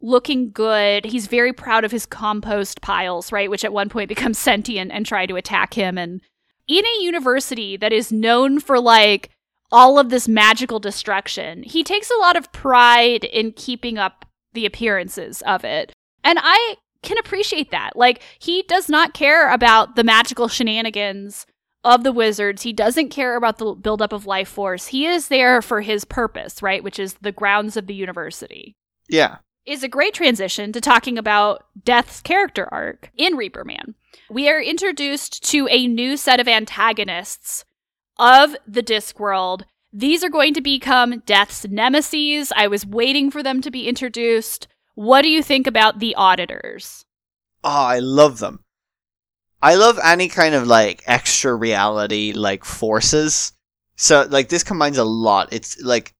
looking good. He's very proud of his compost piles, right? Which at one point become sentient and try to attack him. And in a university that is known for like all of this magical destruction. He takes a lot of pride in keeping up the appearances of it. And I can appreciate that. Like, he does not care about the magical shenanigans of the wizards. He doesn't care about the buildup of life force. He is there for his purpose, right? Which is the grounds of the university. Yeah. Is a great transition to talking about Death's character arc in Reaper Man. We are introduced to a new set of antagonists of the Discworld. These are going to become Death's nemesis. I was waiting for them to be introduced. What do you think about the auditors? Oh, I love them. I love any kind of like extra reality like forces. So like this combines a lot. It's like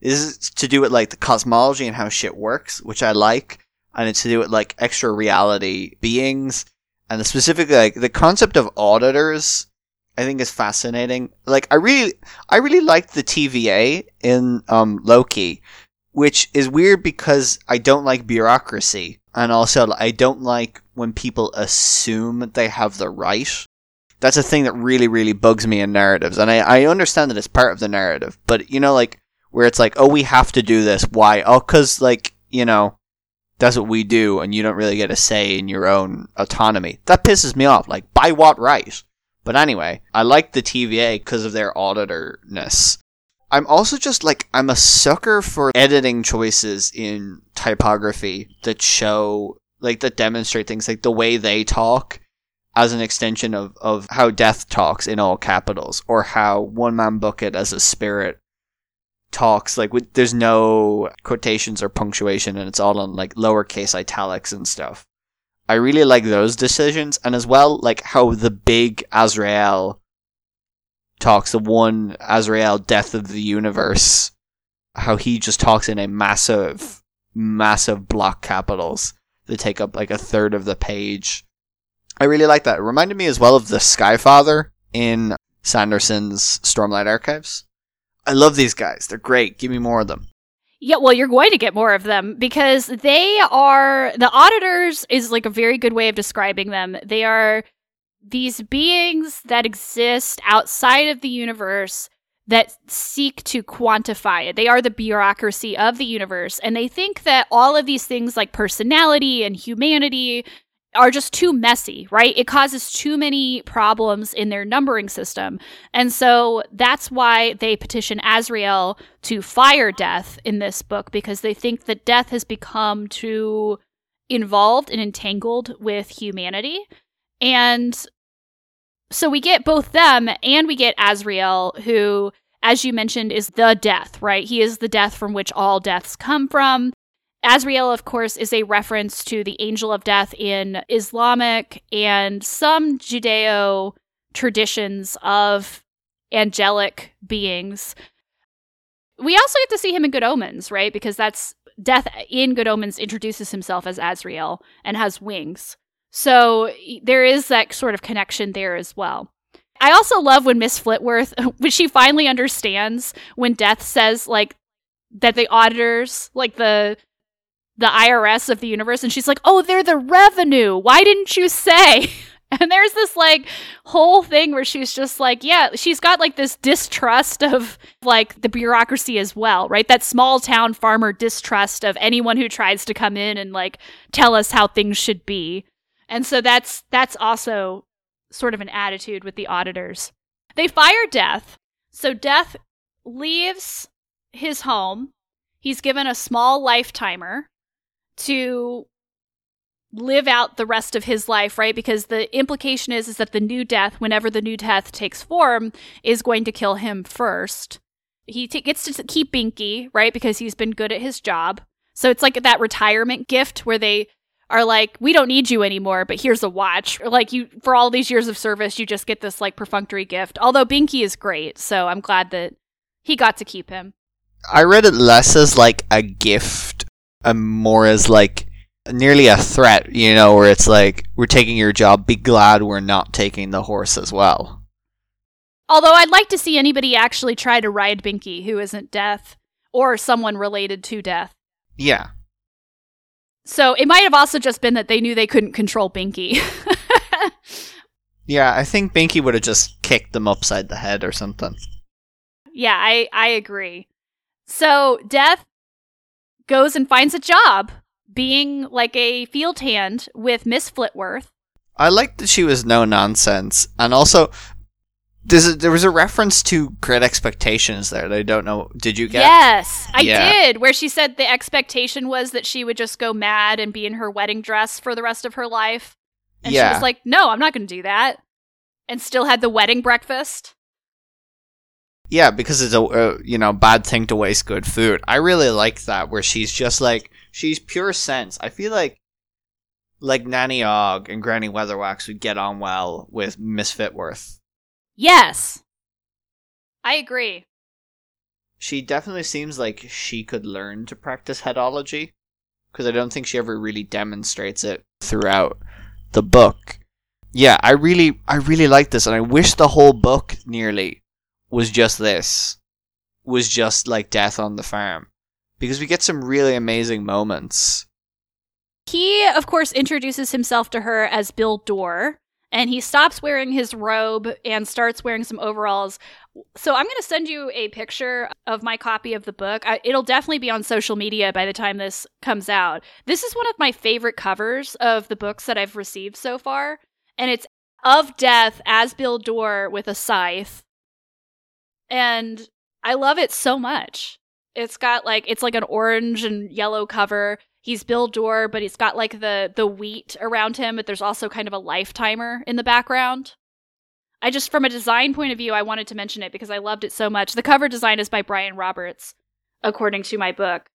this is to do with like the cosmology and how shit works, which I like, and it's to do with like extra reality beings and specifically like the concept of auditors I think is fascinating. Like I really, I really liked the TVA in um, Loki, which is weird because I don't like bureaucracy, and also I don't like when people assume they have the right. That's a thing that really, really bugs me in narratives, and I, I understand that it's part of the narrative, but you know, like where it's like, oh, we have to do this. Why? Oh, because like you know, that's what we do, and you don't really get a say in your own autonomy. That pisses me off. Like, by what right? But anyway, I like the TVA because of their auditorness. I'm also just like I'm a sucker for editing choices in typography that show like that demonstrate things like the way they talk as an extension of, of how death talks in all capitals or how one man bucket as a spirit talks like with, there's no quotations or punctuation and it's all on like lowercase italics and stuff i really like those decisions and as well like how the big azrael talks the one azrael death of the universe how he just talks in a massive massive block capitals that take up like a third of the page I really like that. It reminded me as well of the Skyfather in Sanderson's Stormlight Archives. I love these guys. They're great. Give me more of them. Yeah, well, you're going to get more of them because they are the auditors is like a very good way of describing them. They are these beings that exist outside of the universe that seek to quantify it. They are the bureaucracy of the universe and they think that all of these things like personality and humanity are just too messy, right? It causes too many problems in their numbering system. And so that's why they petition Azrael to fire Death in this book because they think that Death has become too involved and entangled with humanity. And so we get both them and we get Azrael, who, as you mentioned, is the death, right? He is the death from which all deaths come from. Azrael, of course, is a reference to the angel of death in Islamic and some Judeo traditions of angelic beings. We also get to see him in Good Omens, right? Because that's Death in Good Omens introduces himself as Azrael and has wings. So there is that sort of connection there as well. I also love when Miss Flitworth, (laughs) when she finally understands when Death says, like, that the auditors, like the the IRS of the universe and she's like, "Oh, they're the revenue. Why didn't you say?" (laughs) And there's this like whole thing where she's just like, yeah, she's got like this distrust of like the bureaucracy as well, right? That small town farmer distrust of anyone who tries to come in and like tell us how things should be. And so that's that's also sort of an attitude with the auditors. They fire Death. So Death leaves his home. He's given a small lifetimer to live out the rest of his life, right? Because the implication is is that the new death, whenever the new death takes form, is going to kill him first. He t- gets to keep Binky, right? Because he's been good at his job. So it's like that retirement gift where they are like, we don't need you anymore, but here's a watch. Or like you, for all these years of service, you just get this like perfunctory gift. Although Binky is great, so I'm glad that he got to keep him. I read it less as like a gift and more as like nearly a threat, you know, where it's like we're taking your job, be glad we're not taking the horse as well. Although I'd like to see anybody actually try to ride Binky who isn't Death or someone related to Death. Yeah. So it might have also just been that they knew they couldn't control Binky. (laughs) yeah, I think Binky would have just kicked them upside the head or something. Yeah, I I agree. So Death goes and finds a job being like a field hand with Miss Flitworth. I liked that she was no nonsense, and also a, there was a reference to Great Expectations there that I don't know. Did you get? Yes, I yeah. did. Where she said the expectation was that she would just go mad and be in her wedding dress for the rest of her life, and yeah. she was like, "No, I'm not going to do that," and still had the wedding breakfast. Yeah, because it's a, a you know bad thing to waste good food. I really like that where she's just like she's pure sense. I feel like like Nanny Og and Granny Weatherwax would get on well with Miss Flitworth. Yes, I agree. She definitely seems like she could learn to practice headology because I don't think she ever really demonstrates it throughout the book. Yeah, I really, I really like this, and I wish the whole book nearly was just this, was just like death on the farm. Because we get some really amazing moments. He, of course, introduces himself to her as Bill Door, and he stops wearing his robe and starts wearing some overalls. So I'm going to send you a picture of my copy of the book. I, it'll definitely be on social media by the time this comes out. This is one of my favorite covers of the books that I've received so far, and it's of death as Bill Door with a scythe and I love it so much. It's got like it's like an orange and yellow cover. He's Bill Door, but he's got like the the wheat around him, but there's also kind of a lifetimer in the background. I just from a design point of view, I wanted to mention it because I loved it so much. The cover design is by Brian Roberts, according to my book.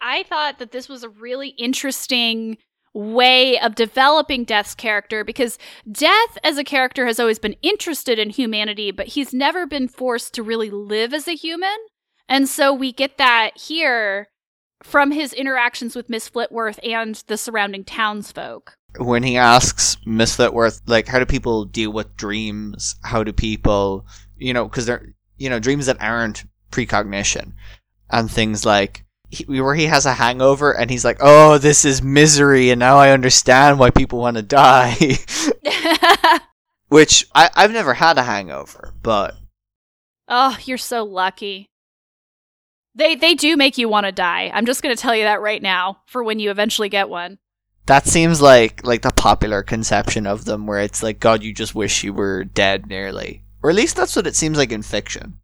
I thought that this was a really interesting way of developing Death's character because Death as a character has always been interested in humanity, but he's never been forced to really live as a human. And so we get that here from his interactions with Miss Flitworth and the surrounding townsfolk. When he asks Miss Flitworth, like, how do people deal with dreams? How do people, you know, because they're, you know, dreams that aren't precognition and things like, he, where he has a hangover and he's like, "Oh, this is misery," and now I understand why people want to die. (laughs) (laughs) Which I, I've never had a hangover, but oh, you're so lucky. They they do make you want to die. I'm just going to tell you that right now for when you eventually get one. That seems like like the popular conception of them, where it's like, God, you just wish you were dead nearly, or at least that's what it seems like in fiction.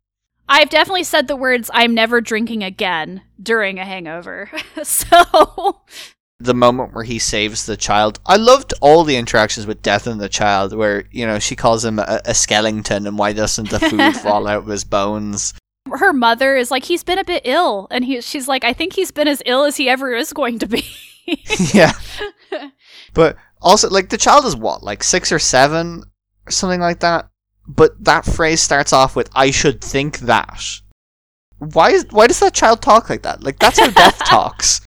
I've definitely said the words "I'm never drinking again" during a hangover. (laughs) so the moment where he saves the child, I loved all the interactions with Death and the child, where you know she calls him a, a skeleton, and why doesn't the food (laughs) fall out of his bones? Her mother is like, he's been a bit ill, and he, she's like, I think he's been as ill as he ever is going to be. (laughs) yeah, but also like the child is what, like six or seven, or something like that but that phrase starts off with "I should think that." Why is why does that child talk like that? Like that's how death (laughs) talks.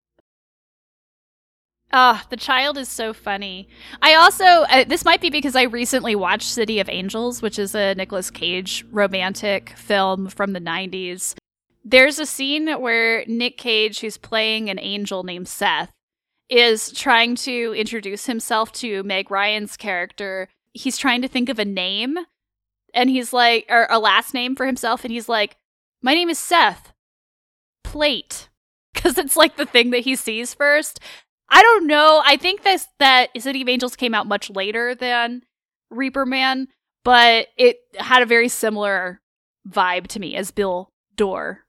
Ah, oh, the child is so funny. I also uh, this might be because I recently watched City of Angels, which is a Nicolas Cage romantic film from the 90s. There's a scene where Nick Cage, who's playing an angel named Seth, is trying to introduce himself to Meg Ryan's character. He's trying to think of a name and he's like, or a last name for himself, and he's like, "My name is Seth Plate," (laughs) because it's like the thing that he sees first. I don't know. I think this that City of Angels came out much later than Reaper Man, but it had a very similar vibe to me as Bill Door.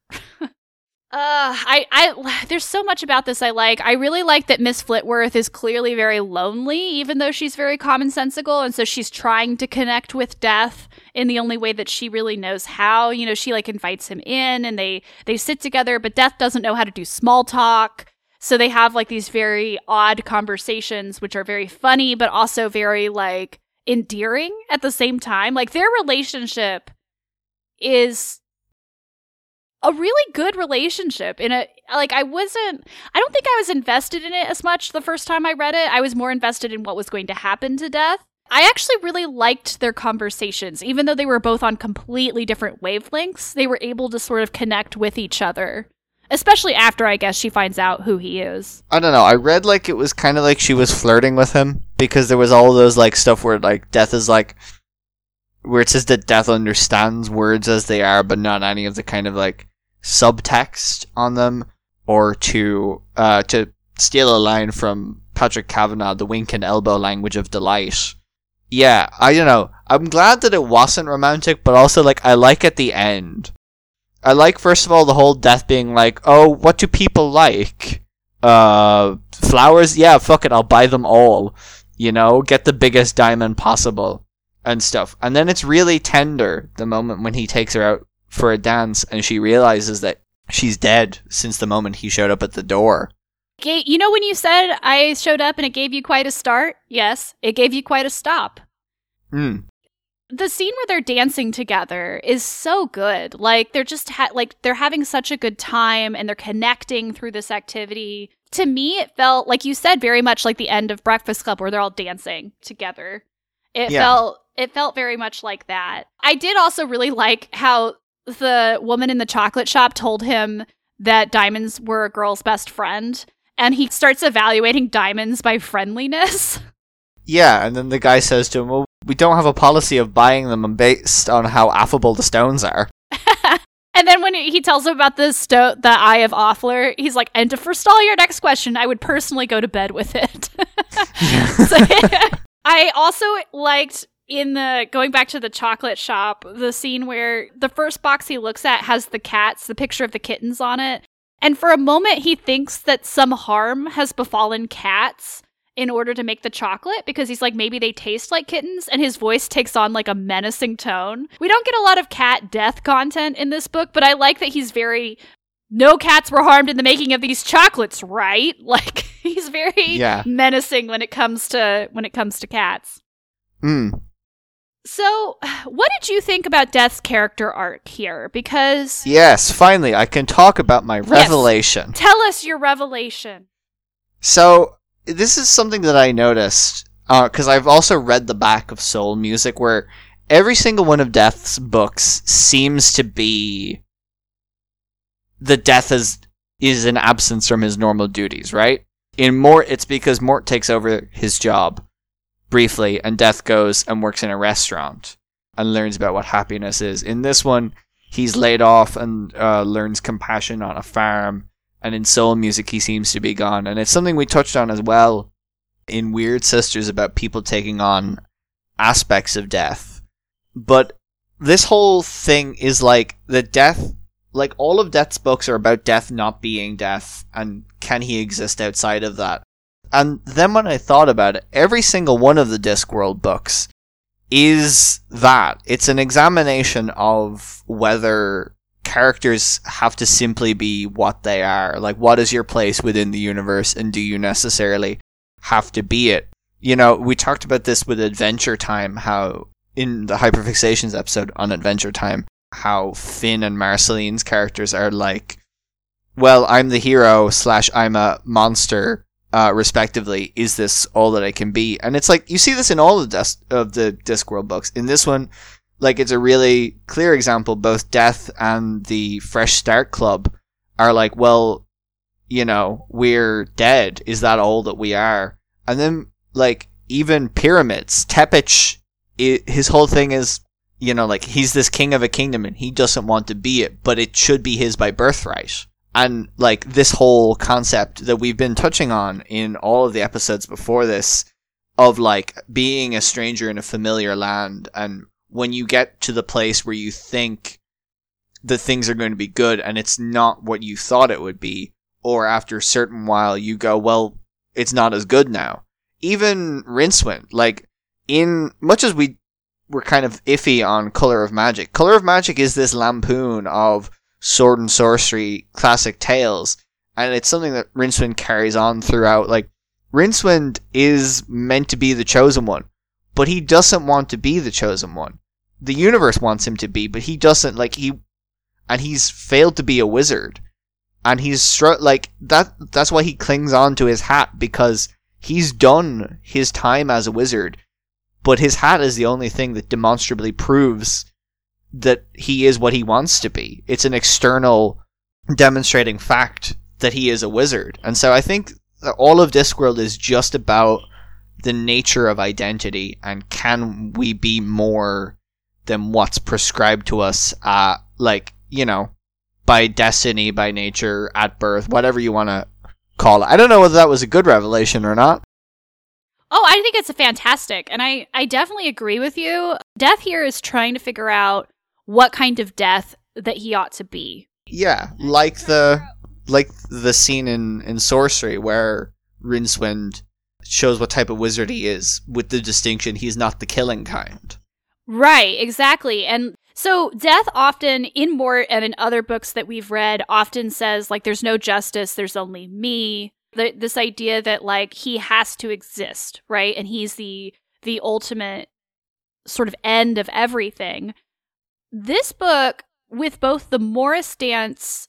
Uh, I, I, (sighs) there's so much about this I like. I really like that Miss Flitworth is clearly very lonely, even though she's very commonsensical, and so she's trying to connect with death in the only way that she really knows how. You know, she like invites him in, and they they sit together, but Death doesn't know how to do small talk, so they have like these very odd conversations, which are very funny, but also very like endearing at the same time. Like their relationship is a really good relationship in a like I wasn't I don't think I was invested in it as much the first time I read it. I was more invested in what was going to happen to death. I actually really liked their conversations even though they were both on completely different wavelengths. They were able to sort of connect with each other. Especially after I guess she finds out who he is. I don't know. I read like it was kind of like she was flirting with him because there was all those like stuff where like death is like where it says that death understands words as they are, but not any of the kind of like subtext on them, or to uh, to steal a line from Patrick Kavanagh, the wink and elbow language of delight. Yeah, I don't know. I'm glad that it wasn't romantic, but also like I like at the end. I like first of all the whole death being like, oh, what do people like? Uh, flowers? Yeah, fuck it, I'll buy them all. You know, get the biggest diamond possible and stuff. And then it's really tender the moment when he takes her out for a dance and she realizes that she's dead since the moment he showed up at the door. You know when you said I showed up and it gave you quite a start? Yes, it gave you quite a stop. Hmm. The scene where they're dancing together is so good. Like they're just ha- like they're having such a good time and they're connecting through this activity. To me, it felt like you said very much like the end of Breakfast Club where they're all dancing together. It yeah. felt it felt very much like that. I did also really like how the woman in the chocolate shop told him that diamonds were a girl's best friend, and he starts evaluating diamonds by friendliness. (laughs) Yeah, and then the guy says to him, Well, we don't have a policy of buying them based on how affable the stones are. (laughs) and then when he tells him about the sto- the Eye of Offler, he's like, And to forestall your next question, I would personally go to bed with it. (laughs) so, I also liked in the going back to the chocolate shop, the scene where the first box he looks at has the cats, the picture of the kittens on it. And for a moment, he thinks that some harm has befallen cats in order to make the chocolate because he's like, maybe they taste like kittens. And his voice takes on like a menacing tone. We don't get a lot of cat death content in this book, but I like that he's very. No cats were harmed in the making of these chocolates, right? (laughs) Like he's very Yeah. menacing when it comes to when it comes to cats. Mm. So, what did you think about Death's character arc here? Because Yes, finally, I can talk about my revelation. tell us your revelation. So this is something that I noticed because I've also read the back of Soul Music, where every single one of Death's books seems to be the Death is is an absence from his normal duties, right? In Mort, it's because Mort takes over his job briefly, and Death goes and works in a restaurant and learns about what happiness is. In this one, he's laid off and uh, learns compassion on a farm and in soul music he seems to be gone and it's something we touched on as well in weird sisters about people taking on aspects of death but this whole thing is like the death like all of death's books are about death not being death and can he exist outside of that and then when i thought about it every single one of the discworld books is that it's an examination of whether characters have to simply be what they are. Like, what is your place within the universe, and do you necessarily have to be it? You know, we talked about this with Adventure Time, how in the Hyperfixations episode on Adventure Time, how Finn and Marceline's characters are like, well, I'm the hero slash I'm a monster, uh, respectively. Is this all that I can be? And it's like you see this in all of the Dis- of the Discworld books. In this one, like it's a really clear example. Both Death and the Fresh Start Club are like, well, you know, we're dead. Is that all that we are? And then like even pyramids, Teppic, i his whole thing is, you know, like he's this king of a kingdom and he doesn't want to be it, but it should be his by birthright. And like this whole concept that we've been touching on in all of the episodes before this of like being a stranger in a familiar land and when you get to the place where you think that things are going to be good and it's not what you thought it would be, or after a certain while you go, well, it's not as good now. Even Rincewind, like, in much as we were kind of iffy on Color of Magic, Color of Magic is this lampoon of sword and sorcery classic tales, and it's something that Rincewind carries on throughout. Like, Rincewind is meant to be the chosen one, but he doesn't want to be the chosen one. The universe wants him to be, but he doesn't. Like he, and he's failed to be a wizard, and he's str- like that. That's why he clings on to his hat because he's done his time as a wizard, but his hat is the only thing that demonstrably proves that he is what he wants to be. It's an external demonstrating fact that he is a wizard, and so I think all of Discworld is just about the nature of identity and can we be more than what's prescribed to us uh like you know by destiny by nature at birth whatever you want to call it. I don't know whether that was a good revelation or not Oh, I think it's a fantastic, and I I definitely agree with you. Death here is trying to figure out what kind of death that he ought to be. yeah like the like the scene in in Sourcery where rincewind shows what type of wizard he is with the distinction he's not the killing kind Right, exactly. And so death often in Mort and in other books that we've read often says like there's no justice, there's only me. The, this idea that like he has to exist, right? And he's the the ultimate sort of end of everything. This book with both the Morris dance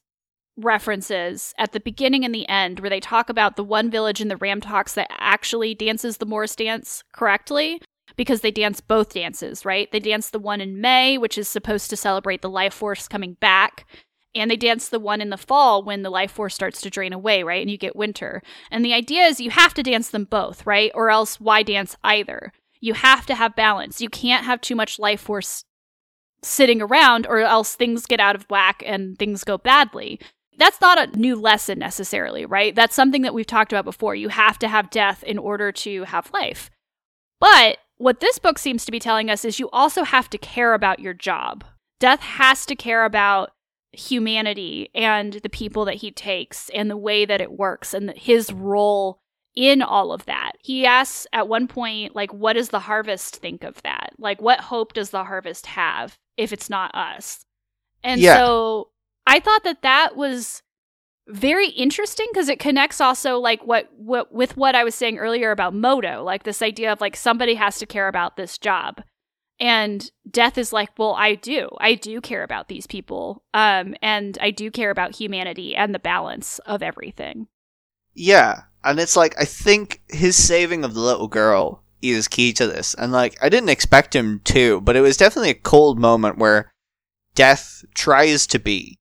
references at the beginning and the end where they talk about the one village in the Ramtops that actually dances the Morris dance correctly because they dance both dances, right? They dance the one in May, which is supposed to celebrate the life force coming back, and they dance the one in the fall when the life force starts to drain away, right? And you get winter. And the idea is you have to dance them both, right? Or else why dance either? You have to have balance. You can't have too much life force sitting around or else things get out of whack and things go badly. That's not a new lesson necessarily, right? That's something that we've talked about before. You have to have death in order to have life. But what this book seems to be telling us is you also have to care about your job. Death has to care about humanity and the people that he takes and the way that it works and his role in all of that. He asks at one point, like, what does the harvest think of that? Like, what hope does the harvest have if it's not us? And Yeah. so I thought that that was very interesting because it connects also like what, what with what I was saying earlier about Modo, like this idea of like somebody has to care about this job. And death is like, well, I do. I do care about these people. Um, and I do care about humanity and the balance of everything. Yeah, and it's like I think his saving of the little girl is key to this, and like I didn't expect him to, but it was definitely a cold moment where Death tries to be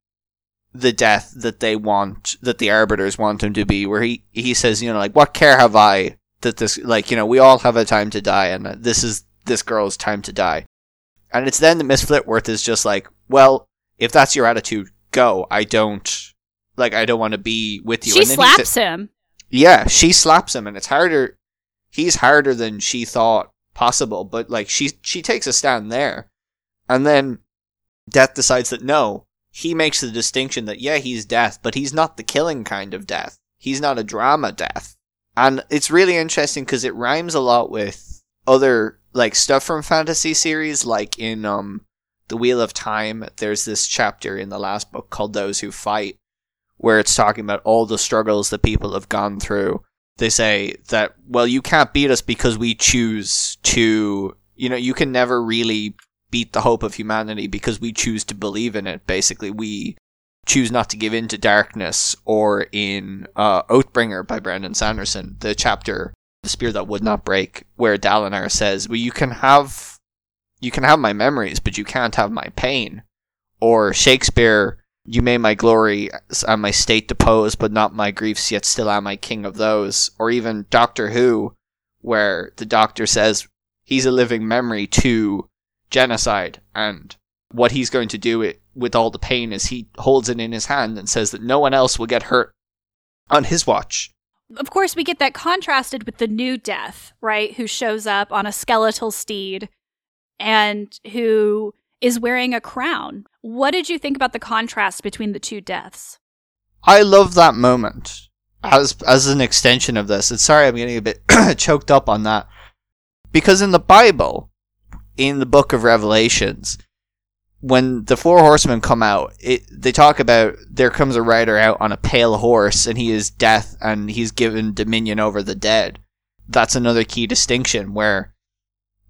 the death that they want, that the arbiters want him to be, where he he says, you know, like what care have I that this, like you know, we all have a time to die, and this is this girl's time to die, and it's then that Miss Flitworth is just like, well, if that's your attitude, go. I don't. Like I don't want to be with you. She And then he slaps him. yeah, she slaps him, and it's harder. He's harder than she thought possible, but like she she takes a stand there, and then Death decides that no, he makes the distinction that yeah, he's Death, but he's not the killing kind of Death. He's not a drama Death, and it's really interesting because it rhymes a lot with other like stuff from fantasy series, like in um the Wheel of Time. There's this chapter in the last book called Those Who Fight where it's talking about all the struggles that people have gone through. They say that, well, you can't beat us because we choose to, you know, you can never really beat the hope of humanity because we choose to believe in it. Basically, we choose not to give in to darkness or in uh, Oathbringer by Brandon Sanderson, the chapter, The Spear That Would Not Break, where Dalinar says, well, you can have, you can have my memories, but you can't have my pain. Or Shakespeare, you may my glory and my state depose, but not my griefs, yet still am I king of those. Or even Doctor Who, where the doctor says he's a living memory to genocide, and what he's going to do it, with all the pain is he holds it in his hand and says that no one else will get hurt on his watch. Of course, we get that contrasted with the new death, right? Who shows up on a skeletal steed and who is wearing a crown. What did you think about the contrast between the two deaths? I love that moment as as an extension of this. And sorry, I'm getting a bit (clears throat) choked up on that because in the Bible, in the Book of Revelations, when the four horsemen come out, it, they talk about there comes a rider out on a pale horse, and he is death, and he's given dominion over the dead. That's another key distinction where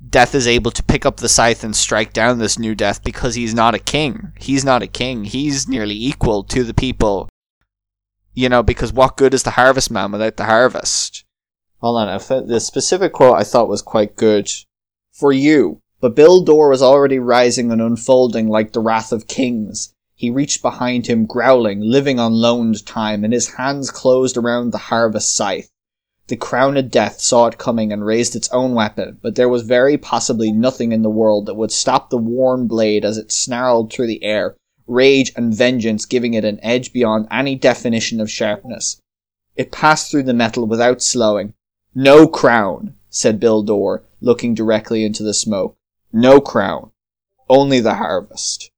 death is able to pick up the scythe and strike down this new death because he's not a king. He's not a king. He's nearly equal to the people you know, because what good is the harvest man without the harvest? Hold on, the specific quote I thought was quite good. For you. But Bill Door was already rising and unfolding like the wrath of kings. He reached behind him, growling, living on loaned time, and his hands closed around the harvest scythe. The crowned death saw it coming and raised its own weapon, but there was very possibly nothing in the world that would stop the worn blade as it snarled through the air, rage and vengeance giving it an edge beyond any definition of sharpness. It passed through the metal without slowing. No crown, said Bill Door, looking directly into the smoke. No crown. Only the harvest.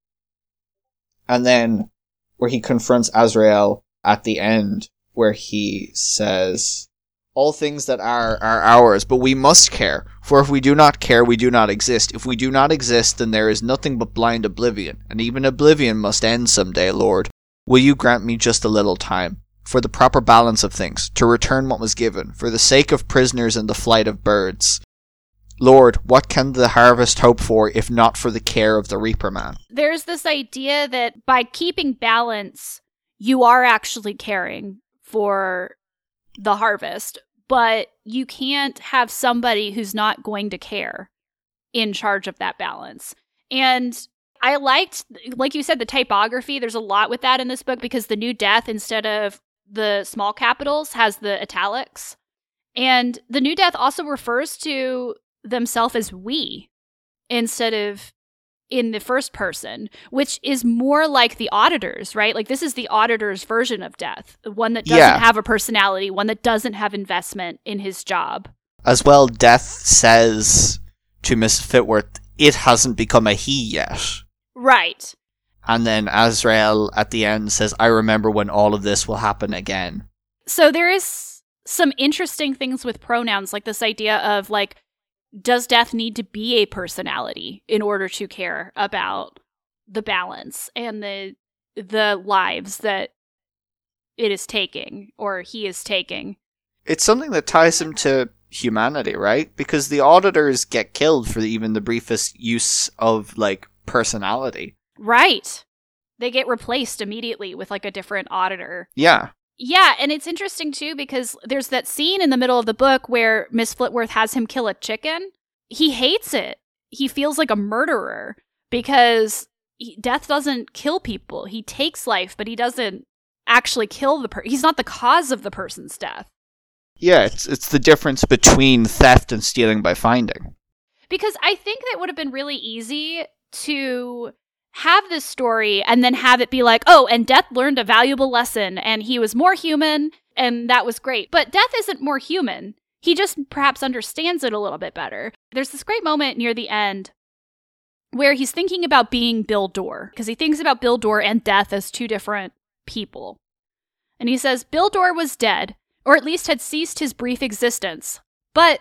And then, where he confronts Azrael at the end, where he says, All things that are are ours, but we must care. For if we do not care, we do not exist. If we do not exist, then there is nothing but blind oblivion, and even oblivion must end some day, Lord. Will you grant me just a little time, for the proper balance of things, to return what was given, for the sake of prisoners and the flight of birds? Lord, what can the harvest hope for if not for the care of the reaper man? There's this idea that by keeping balance, you are actually caring for the harvest, but you can't have somebody who's not going to care in charge of that balance. And I liked, like you said, the typography. There's a lot with that in this book because the new death, instead of the small capitals, has the italics. And the new death also refers to themselves as we instead of in the first person, which is more like the auditors, right? Like this is the auditor's version of death, the one that doesn't Yeah. have a personality, one that doesn't have investment in his job. As well, Death says to Miss Flitworth, it hasn't become a he yet. Right. And then Azrael at the end says, I remember when all of this will happen again. So there is some interesting things with pronouns, like this idea of like, does death need to be a personality in order to care about the balance and the the lives that it is taking or he is taking? It's something that ties him to humanity, right? Because the auditors get killed for even the briefest use of like personality. Right. They get replaced immediately with like a different auditor. Yeah. Yeah, and it's interesting too because there's that scene in the middle of the book where Miss Flitworth has him kill a chicken. He hates it. He feels like a murderer because he, death doesn't kill people. He takes life, but he doesn't actually kill the person. He's not the cause of the person's death. Yeah, it's it's the difference between theft and stealing by finding. Because I think that would have been really easy to have this story and then have it be like, oh, and Death learned a valuable lesson and he was more human and that was great. But Death isn't more human. He just perhaps understands it a little bit better. There's this great moment near the end where he's thinking about being Bill Door because he thinks about Bill Door and Death as two different people. And he says, Bill Door was dead, or at least had ceased his brief existence. But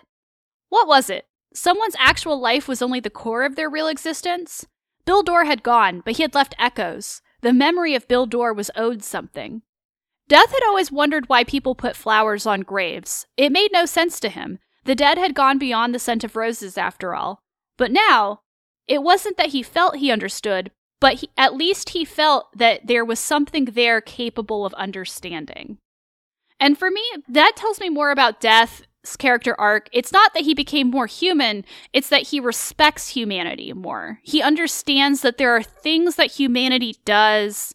what was it? Someone's actual life was only the core of their real existence? Bill Door had gone, but he had left echoes. The memory of Bill Door was owed something. Death had always wondered why people put flowers on graves. It made no sense to him. The dead had gone beyond the scent of roses, after all. But now, it wasn't that he felt he understood, but he, at least he felt that there was something there capable of understanding. And for me, that tells me more about death character arc, it's not that he became more human, it's that he respects humanity more. He understands that there are things that humanity does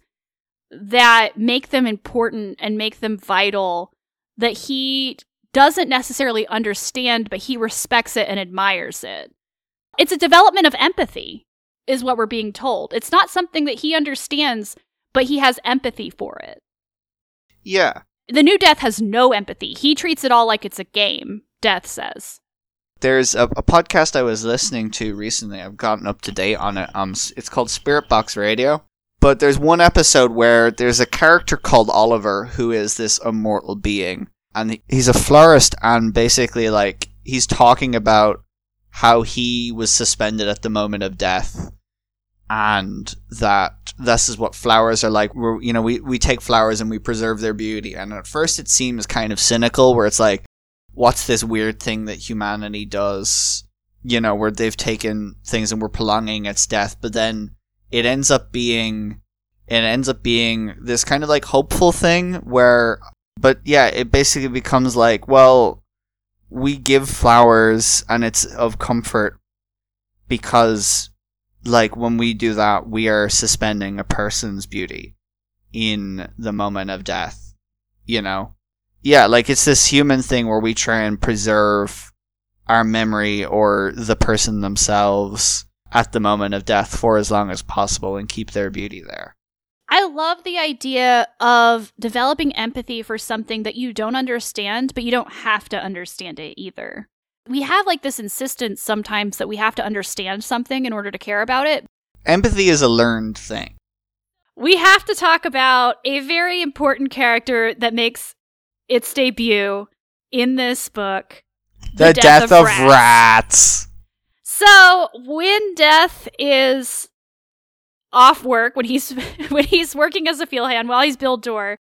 that make them important and make them vital that he doesn't necessarily understand, but he respects it and admires it. It's a development of empathy, is what we're being told. It's not something that he understands, but he has empathy for it. Yeah. The new Death has no empathy. He treats it all like it's a game, Death says. There's a, a podcast I was listening to recently. I've gotten up to date on it. Um, it's called Spirit Box Radio. But there's one episode where there's a character called Oliver who is this immortal being, and he's a florist, and basically like he's talking about how he was suspended at the moment of death and that this is what flowers are like. We're, you know, we, we take flowers and we preserve their beauty. And at first it seems kind of cynical where it's like, what's this weird thing that humanity does? You know, where they've taken things and we're prolonging its death, but then it ends up being, it ends up being this kind of like hopeful thing where, but yeah, it basically becomes like, well, we give flowers and it's of comfort because like when we do that, we are suspending a person's beauty in the moment of death. You know? Yeah, like it's this human thing where we try and preserve our memory or the person themselves at the moment of death for as long as possible and keep their beauty there. I love the idea of developing empathy for something that you don't understand, but you don't have to understand it either we have like this insistence sometimes that we have to understand something in order to care about it. Empathy is a learned thing. We have to talk about a very important character that makes its debut in this book The, the death, death, of, rats. rats. So, when Death is off work, when he's (laughs) when he's working as a field hand while he's Bill Door,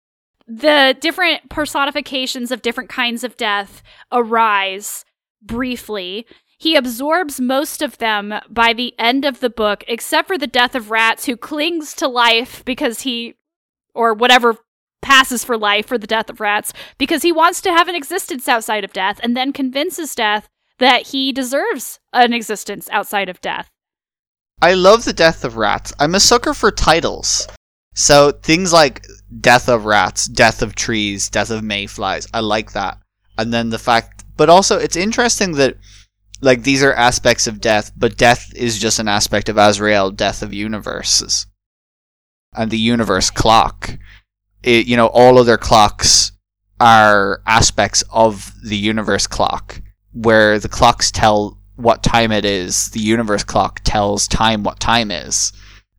the different personifications of different kinds of death arise briefly. He absorbs most of them by the end of the book, except for the death of Rats, who clings to life because he, or whatever passes for life for the death of Rats, because he wants to have an existence outside of death, and then convinces Death that he deserves an existence outside of death. I love the death of Rats. I'm a sucker for titles. So things like Death of Rats, Death of Trees, Death of Mayflies, I like that. And then the fact but also, it's interesting that like these are aspects of death, but death is just an aspect of Azrael, death of universes, and the universe clock. It, you know, all other clocks are aspects of the universe clock, where the clocks tell what time it is. The universe clock tells time what time is.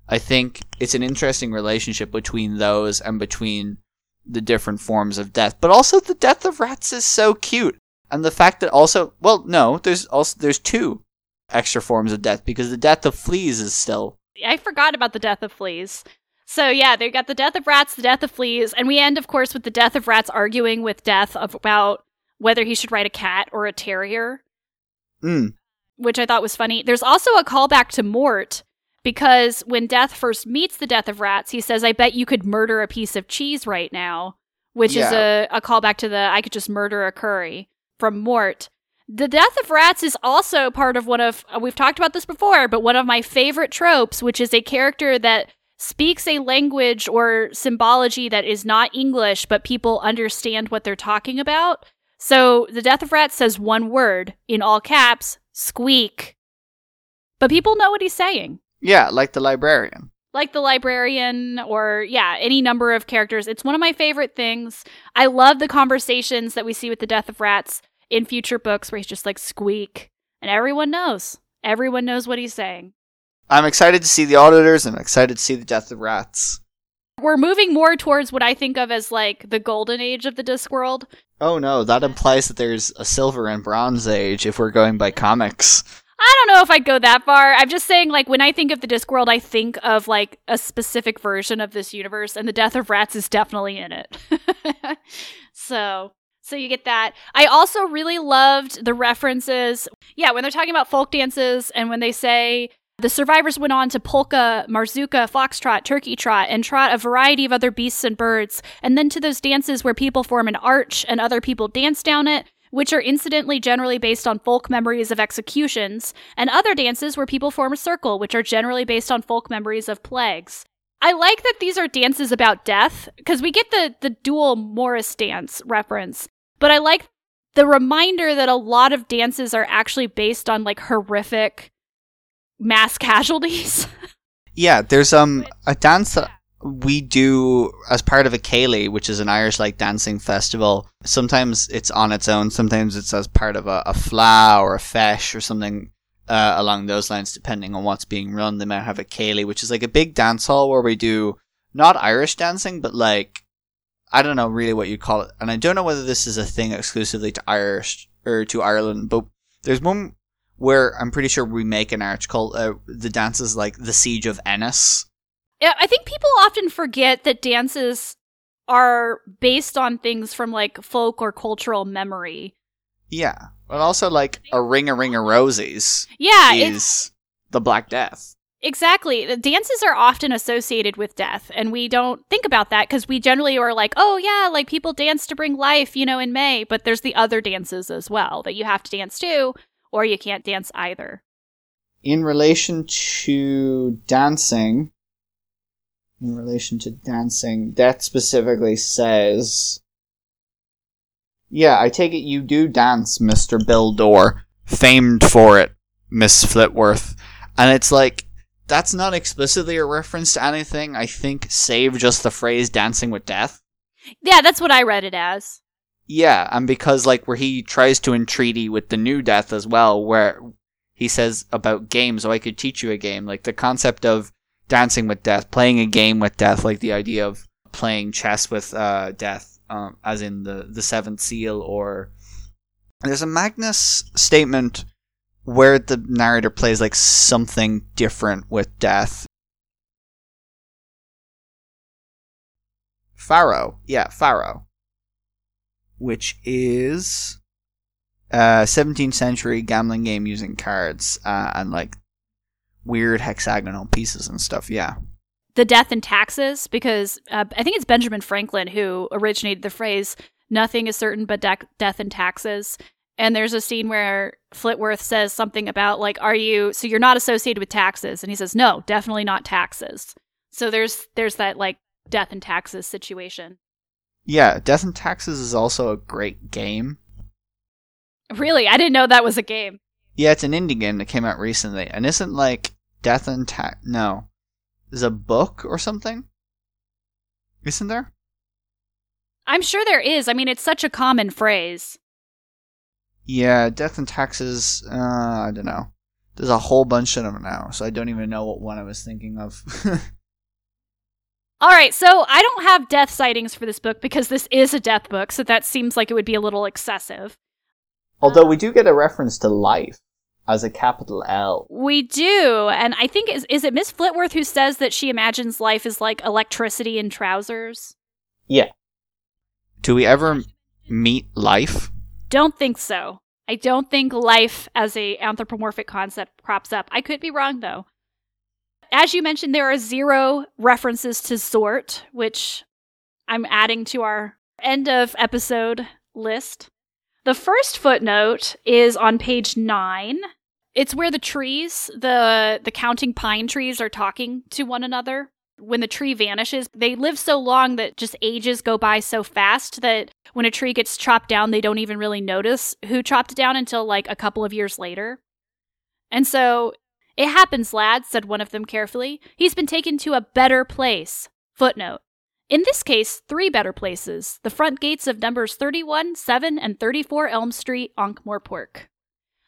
I think it's an interesting relationship between those and between the different forms of death. But also the death of rats is so cute. And the fact that also well, no, there's also there's two extra forms of death because the death of fleas is still I forgot about the death of fleas. So yeah, they've got the death of rats, the death of fleas, and we end, of course, with the death of rats arguing with death about whether he should ride a cat or a terrier, mm. which I thought was funny. There's also a callback to Mort because when Death first meets the death of rats, he says, "I bet you could murder a piece of cheese right now," which is a, a callback to the "I could just murder a curry" from Mort. The death of rats is also part of one of uh, we've talked about this before, but one of my favorite tropes, which is a character that speaks a language or symbology that is not English, but people understand what they're talking about. So the death of rats says one word in all caps, squeak. But people know what he's saying. Yeah, like the librarian. Like the librarian, or yeah, any number of characters. It's one of my favorite things. I love the conversations that we see with the death of rats in future books where he's just like squeak, and everyone knows. Everyone knows what he's saying. I'm excited to see the auditors. I'm excited to see the death of rats. We're moving more towards what I think of as like the golden age of the Discworld. Oh no, that implies that there's a silver and bronze age if we're going by comics. I don't know if I'd go that far. I'm just saying, like, when I think of the Discworld, I think of like a specific version of this universe, and the death of rats is definitely in it. (laughs) so so you get that. I also really loved the references. Yeah, when they're talking about folk dances and when they say the survivors went on to polka, marzuka, foxtrot, turkey trot, and trot a variety of other beasts and birds, and then to those dances where people form an arch and other people dance down it, which are incidentally generally based on folk memories of executions, and other dances where people form a circle, which are generally based on folk memories of plagues. I like that these are dances about death, because we get the, the dual Morris dance reference, but I like the reminder that a lot of dances are actually based on like horrific mass casualties. (laughs) yeah, there's um a dance that we do as part of a Céilí, which is an Irish like dancing festival. Sometimes it's on its own, sometimes it's as part of a, a fleadh or a feis or something uh, along those lines, depending on what's being run. They might have a Céilí, which is like a big dance hall where we do not Irish dancing, but like I don't know really what you'd call it, and I don't know whether this is a thing exclusively to Irish or to Ireland, but there's one where I'm pretty sure we make an arch called uh, the dances like the Siege of Ennis. Yeah, I think people often forget that dances are based on things from like folk or cultural memory. Yeah, but also like a ring a ring of roses. Yeah, is the Black Death. Exactly. The dances are often associated with death, and we don't think about that because we generally are like, oh, yeah, like people dance to bring life, you know, in May, but there's the other dances as well that you have to dance to, or you can't dance either. In relation to dancing, in relation to dancing, that specifically says, yeah, I take it you do dance, Mr. Bill Door, famed for it, Miss Flitworth. And it's like, that's not explicitly a reference to anything. I think save just the phrase dancing with death. Yeah, that's what I read it as. Yeah, and because like where he tries to entreaty with the new death as well, where he says about games, oh I could teach you a game. Like the concept of dancing with death, playing a game with death, like the idea of playing chess with uh, death, um, as in the the seventh seal, or there's a Magnus statement where the narrator plays like something different with death. Faro, yeah, Faro, which is a 17th century gambling game using cards uh, and like weird hexagonal pieces and stuff. Yeah. The death and taxes, because uh, I think it's Benjamin Franklin who originated the phrase "nothing is certain but de- death and taxes." And there's a scene where Flitworth says something about like, "Are you so you're not associated with taxes?" And he says, "No, definitely not taxes." So there's there's that like death and taxes situation. Yeah, Death and Taxes is also a great game. Really, I didn't know that was a game. Yeah, it's an indie game that came out recently, and isn't like Death and Tax. No, is a book or something. Isn't there? I'm sure there is. I mean, it's such a common phrase. Yeah, death and taxes. Uh, I don't know. There's a whole bunch of them now, so I don't even know what one I was thinking of. (laughs) All right, so I don't have death sightings for this book because this is a death book, so that seems like it would be a little excessive. Although we do get a reference to life as a capital L. We do, and I think is is it Miss Flitworth who says that she imagines life is like electricity in trousers? Yeah. Do we ever meet life? Don't think so. I don't think life as a anthropomorphic concept crops up. I could be wrong though. As you mentioned, there are zero references to Zort, which I'm adding to our end of episode list. The first footnote is on page nine. It's where the trees, the the counting pine trees, are talking to one another. When the tree vanishes, they live so long that just ages go by so fast that when a tree gets chopped down, they don't even really notice who chopped it down until like a couple of years later. And so, it happens, lad, said one of them carefully. He's been taken to a better place. Footnote. In this case, three better places the front gates of numbers 31, 7, and 34 Elm Street, Ankh-Morpork.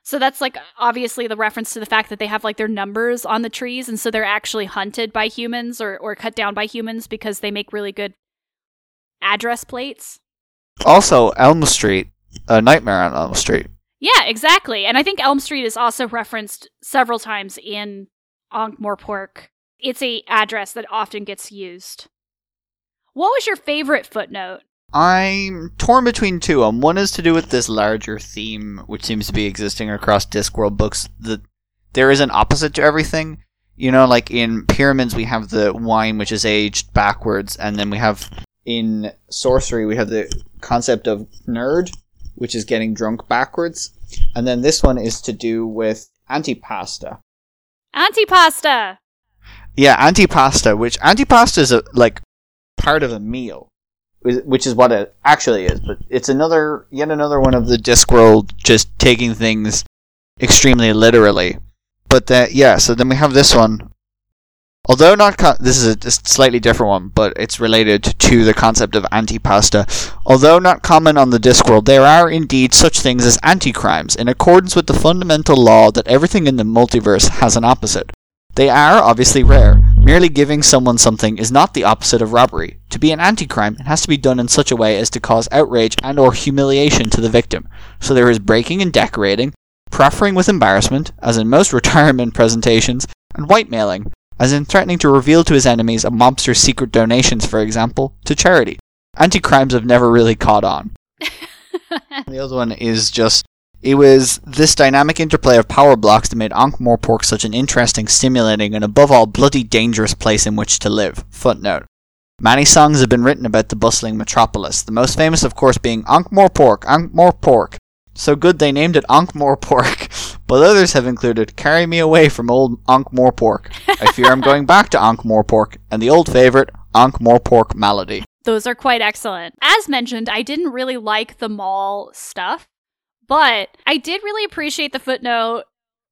So that's like obviously the reference to the fact that they have like their numbers on the trees, and so they're actually hunted by humans or, or cut down by humans because they make really good address plates. Also, Elm Street, A Nightmare on Elm Street. Yeah, exactly. And I think Elm Street is also referenced several times in Ankh-Morpork. It's a address that often gets used. What was your favorite footnote? I'm torn between two. Um, one is to do with this larger theme, which seems to be existing across Discworld books. That there is an opposite to everything. You know, like in Pyramids, we have the wine which is aged backwards, and then we have In Sourcery, we have the concept of knurd, which is getting drunk backwards. And then this one is to do with antipasta. Antipasta! yeah antipasta, which antipasta is a like part of a meal. Which- is what it actually is, but It's another yet another one of the Discworld just taking things extremely literally. But that yeah, so then we have this one. Although not co- this is a slightly different one, but it's related to the concept of antipasta. Although not common on the Discworld, there are indeed such things as anti-crimes in accordance with the fundamental law that everything in the multiverse has an opposite. They are obviously rare. Merely giving someone something is not the opposite of robbery. To be an anti-crime, it has to be done in such a way as to cause outrage and or humiliation to the victim. So there is breaking and decorating, proffering with embarrassment, as in most (laughs) retirement presentations, and whitemailing, as in threatening to reveal to his enemies a mobster's secret donations, for example, to charity. Anti-crimes have never really caught on. (laughs) The other one is just it was this dynamic interplay of power blocks that made Ankh-Morpork such an interesting, stimulating, and above all bloody dangerous place in which to live. Footnote. Many songs have been written about the bustling metropolis, the most famous of course being Ankh-Morpork, Ankh-Morpork. So good they named it Ankh-Morpork, (laughs) but others have included Carry Me Away from Old Ankh-Morpork. I fear I'm going back to Ankh-Morpork, and the old favourite, Ankh-Morpork Malady. Those are quite excellent. As mentioned, I didn't really like the mall stuff, but I did really appreciate the footnote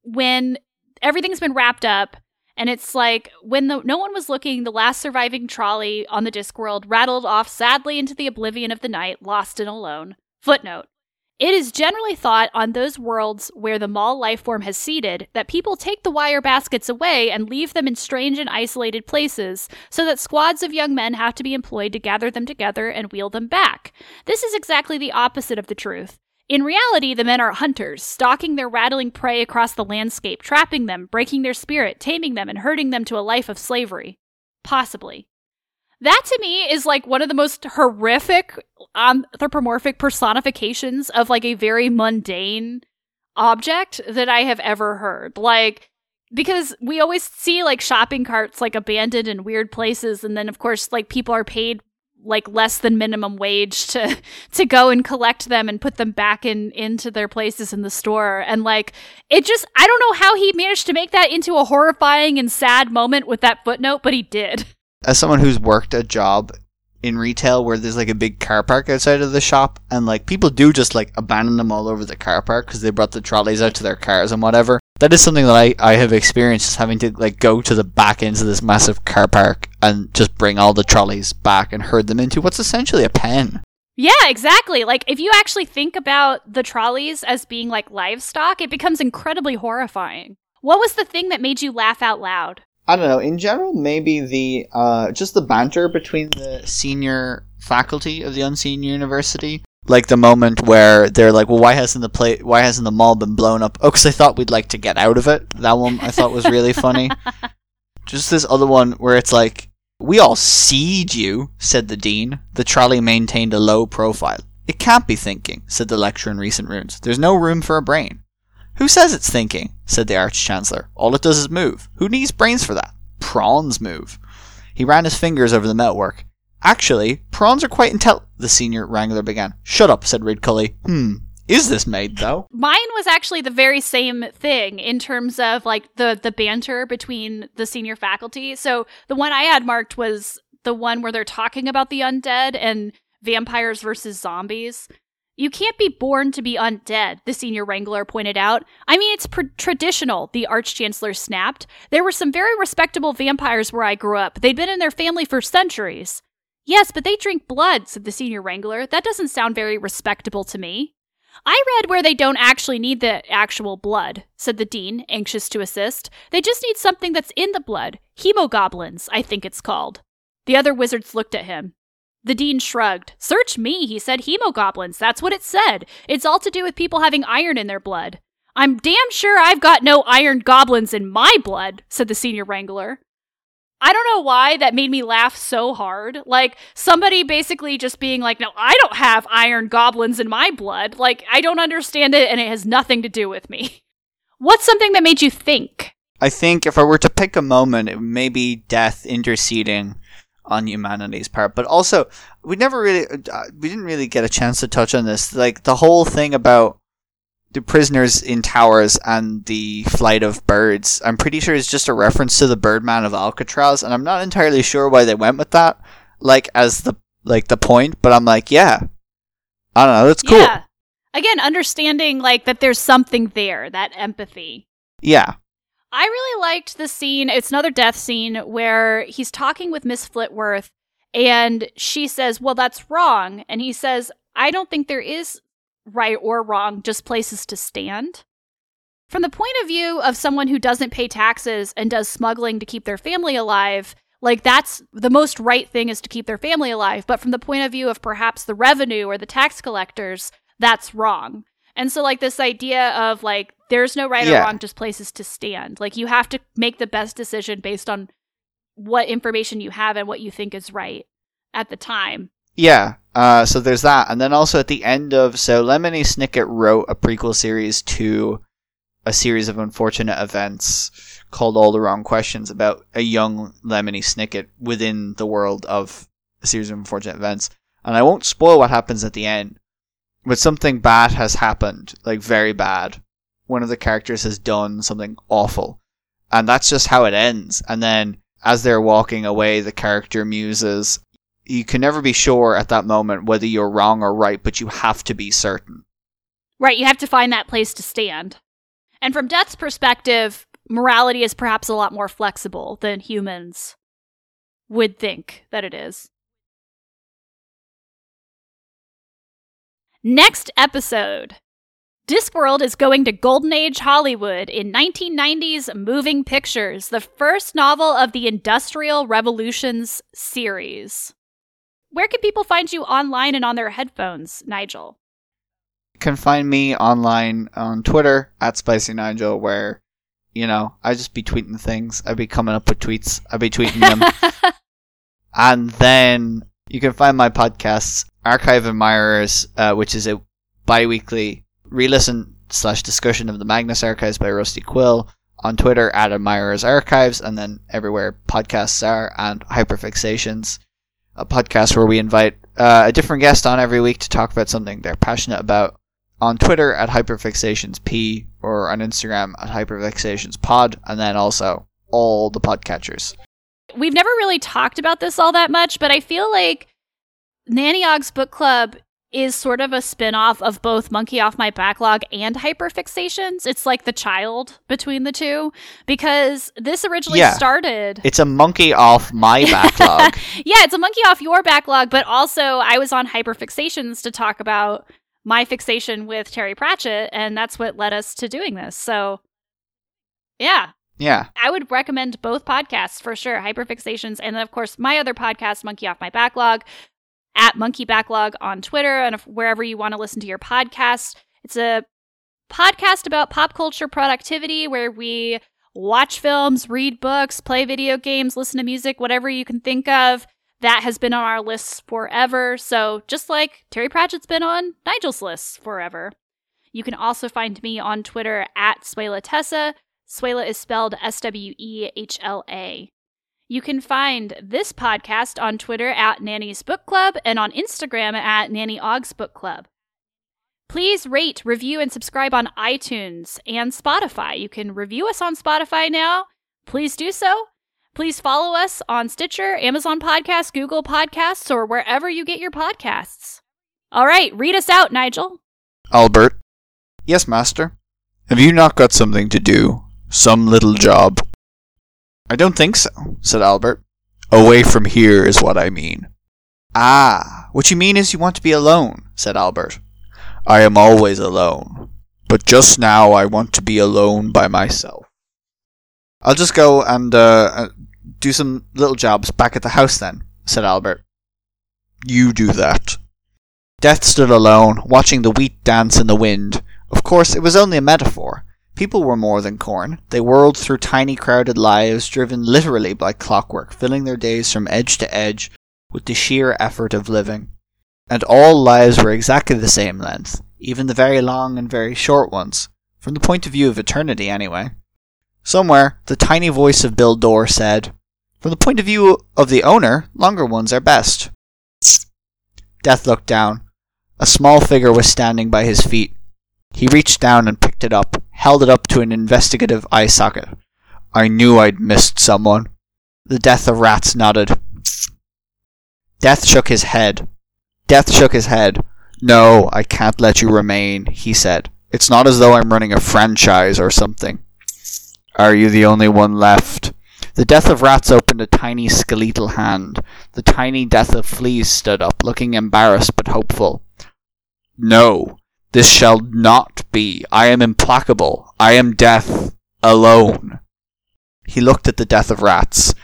when everything's been wrapped up and it's like when the, no one was looking, the last surviving trolley on the Discworld rattled off sadly into the oblivion of the night, lost and alone. Footnote. It is generally thought on those worlds where the mall life form has seeded that people take the wire baskets away and leave them in strange and isolated places, so that squads of young men have to be employed to gather them together and wheel them back. This is exactly the opposite of the truth. In reality, the men are hunters, stalking their rattling prey across the landscape, trapping them, breaking their spirit, taming them, and herding them to a life of slavery. Possibly. That to me is like one of the most horrific anthropomorphic personifications of like a very mundane object that I have ever heard. Like, because we always see like shopping carts like abandoned in weird places, and then of course, like people are paid like less than minimum wage to (laughs) to go and collect them and put them back in into their places in the store. And like it just I don't know how he managed to make that into a horrifying and sad moment with that footnote but he did. (laughs) As someone who's worked a job in retail where there's like a big car park outside of the shop and like people do just like abandon them all over the car park because they brought the trolleys out to their cars and whatever that is something that I, I have experienced is having to like go to the back ends of this massive car park and just bring all the trolleys back and herd them into what's essentially a pen Yeah, exactly. Like if you actually think about the trolleys as being like livestock, it becomes incredibly horrifying. What was the thing that made you laugh out loud? I don't know. In general, maybe the uh, just the banter between the Senior faculty of the Unseen University. Like the moment where they're like, "Well, why hasn't the play? Why hasn't the mall been blown up?" Oh, because I thought we'd like to get out of it. That one I thought was really funny. (laughs) Just this other one where it's like, "We all seed you," said the dean. The trolley maintained a low profile. It can't be thinking, said the lecturer in recent runes. There's no room for a brain. Who says it's thinking? said the Arch Chancellor. All it does is move. Who needs brains for that? Prawns move. He ran his fingers over the metalwork. Actually, prawns are quite intel. The senior wrangler began. Shut up, said Reed. Hmm. Is this made though? Mine was actually the very same thing in terms of like the the banter between the senior faculty. So the one I had marked was the one where they're talking about the undead and vampires versus zombies. You can't be born to be undead, the senior wrangler pointed out. I mean, it's pr- traditional, the archchancellor snapped. There were some very respectable vampires where I grew up. They'd been in their family for centuries. Yes, but they drink blood, said the senior wrangler. That doesn't sound very respectable to me. I read where they don't actually need the actual blood, said the dean, anxious to assist. They just need something that's in the blood. Hemogoblins, I think it's called. The other wizards looked at him. The dean shrugged. Search me, he said. Hemogoblins, that's what it said. It's all to do with people having iron in their blood. I'm damn sure I've got no iron goblins in my blood, said the senior wrangler. I don't know why that made me laugh so hard. Like somebody basically just being like, "No, I don't have iron goblins in my blood." Like I don't understand it and it has nothing to do with me. (laughs) What's something that made you think? I think if I were to pick a moment, it may be death interceding on humanity's part. But also, we never really, uh, we didn't really get a chance to touch on this. Like the whole thing about the prisoners in towers and the flight of birds. I'm pretty sure it's just a reference to the Birdman of Alcatraz, and I'm not entirely sure why they went with that, like as the like the point. But I'm like, yeah, I don't know, that's cool. Yeah. Again, understanding like that there's something there, that empathy. Yeah. I really liked the scene. It's another death scene where he's talking with Miss Flitworth and she says, Well, that's wrong. And he says, I don't think there is right or wrong, just places to stand. From the point of view of someone who doesn't pay taxes and does smuggling to keep their family alive, like that's the most right thing is to keep their family alive. But from the point of view of perhaps the revenue or the tax collectors, that's wrong. And so, like, this idea of like, there's no right Yeah. or wrong, just places to stand. Like, you have to make the best decision based on what information you have and what you think is right at the time. Yeah. Uh, so there's that, and then also at the end of so Lemony Snicket wrote a prequel series to a series of unfortunate events called All the Wrong Questions about a young Lemony Snicket within the world of a series of unfortunate events. And I won't spoil what happens at the end, but something bad has happened, like very bad. One of the characters has done something awful, and that's just how it ends. And then as they're walking away, the character muses, you can never be sure at that moment whether you're wrong or right, but you have to be certain. Right, you have to find that place to stand. And from Death's perspective, morality is perhaps a lot more flexible than humans would think that it is. Next episode Discworld is going to Golden Age Hollywood in 1990s moving pictures, the first novel of the Industrial Revolutions series. Where can people find you online and on their headphones, Nigel? You can find me online on Twitter at Spicy Nigel, where, you know, I just be tweeting things. I be coming up with tweets. I be tweeting them. (laughs) and then you can find my podcasts, Archive Admirers, uh, which is a bi-weekly re-listen slash discussion of the Magnus Archives by Rusty Quill on Twitter at Admirers Archives, and then everywhere podcasts are, and Hyperfixations, a podcast where we invite uh, a different guest on every week to talk about something they're passionate about. On Twitter at HyperfixationsP or on Instagram at HyperfixationsPod, and then also all the podcatchers. We've never really talked about this all that much, but I feel like Nanny Ogg's book club is sort of a spin-off of both Monkey Off My Backlog and Hyperfixations. It's like the child between the two because this originally Yeah. started It's a monkey off my (laughs) backlog. yeah, it's a monkey off your backlog, but also I was on Hyperfixations to talk about my fixation with Terry Pratchett, and that's what led us to doing this. So, yeah, yeah. I would recommend both podcasts for sure Hyperfixations, and then, of course, my other podcast, Monkey Off My Backlog, at Monkey Backlog on Twitter and wherever you want to listen to your podcast. It's a podcast about pop culture productivity where we watch films, read books, play video games, listen to music, whatever you can think of. That has been on our lists forever. So, just like Terry Pratchett's been on Nigel's lists forever. You can also find me on Twitter at Swehla Tessa. Swehla is spelled S W E H L A. You can find this podcast on Twitter at Nanny's Book Club and on Instagram at Nanny Ogg's Book Club. Please rate, review, and subscribe on iTunes and Spotify. You can review us on Spotify now. Please do so. Please follow us on Stitcher, Amazon Podcasts, Google Podcasts, or wherever you get your podcasts. All right, read us out, Nigel. Albert. Yes, master. Have you not got something to do? Some little job? I don't think so, said Albert. Away from here is what I mean. Ah, what you mean is you want to be alone, said Albert. I am always alone, but just now I want to be alone by myself. I'll just go and uh, uh, do some little jobs back at the house then, said Albert. You do that. Death stood alone, watching the wheat dance in the wind. Of course, it was only a metaphor. People were more than corn. They whirled through tiny crowded lives, driven literally by clockwork, filling their days from edge to edge with the sheer effort of living. And all lives were exactly the same length, even the very long and very short ones, from the point of view of eternity anyway. Somewhere, the tiny voice of Bill Door said, From the point of view of the owner, longer ones are best. Death looked down. A small figure was standing by his feet. He reached down and picked it up, held it up to an investigative eye socket. I knew I'd missed someone. The death of rats nodded. Death shook his head. Death shook his head. No, I can't let you remain, he said. It's not as though I'm running a franchise or something. Are you the only one left? The death of rats opened a tiny skeletal hand. The tiny death of fleas stood up, looking embarrassed but hopeful. No, this shall not be. I am implacable. I am death alone. He looked at the death of rats.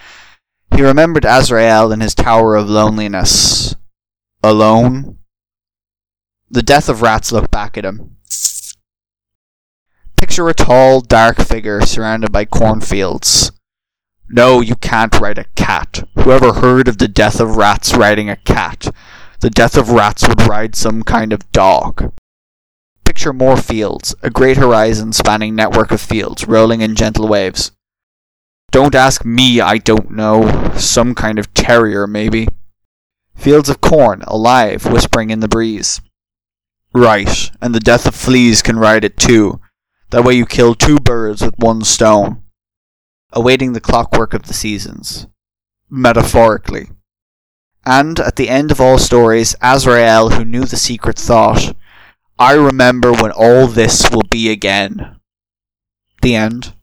He remembered Azrael in his tower of loneliness. Alone? The death of rats looked back at him. Picture a tall, dark figure surrounded by cornfields. No, you can't ride a cat. Whoever heard of the death of rats riding a cat? The death of rats would ride some kind of dog. Picture more fields, a great horizon spanning network of fields, rolling in gentle waves. Don't ask me, I don't know. Some kind of terrier, maybe. Fields of corn, alive, whispering in the breeze. Right, and the death of fleas can ride it too. That way you kill two birds with one stone. Awaiting the clockwork of the seasons. Metaphorically. And at the end of all stories, Azrael, who knew the secret, thought, I remember when all this will be again. The end.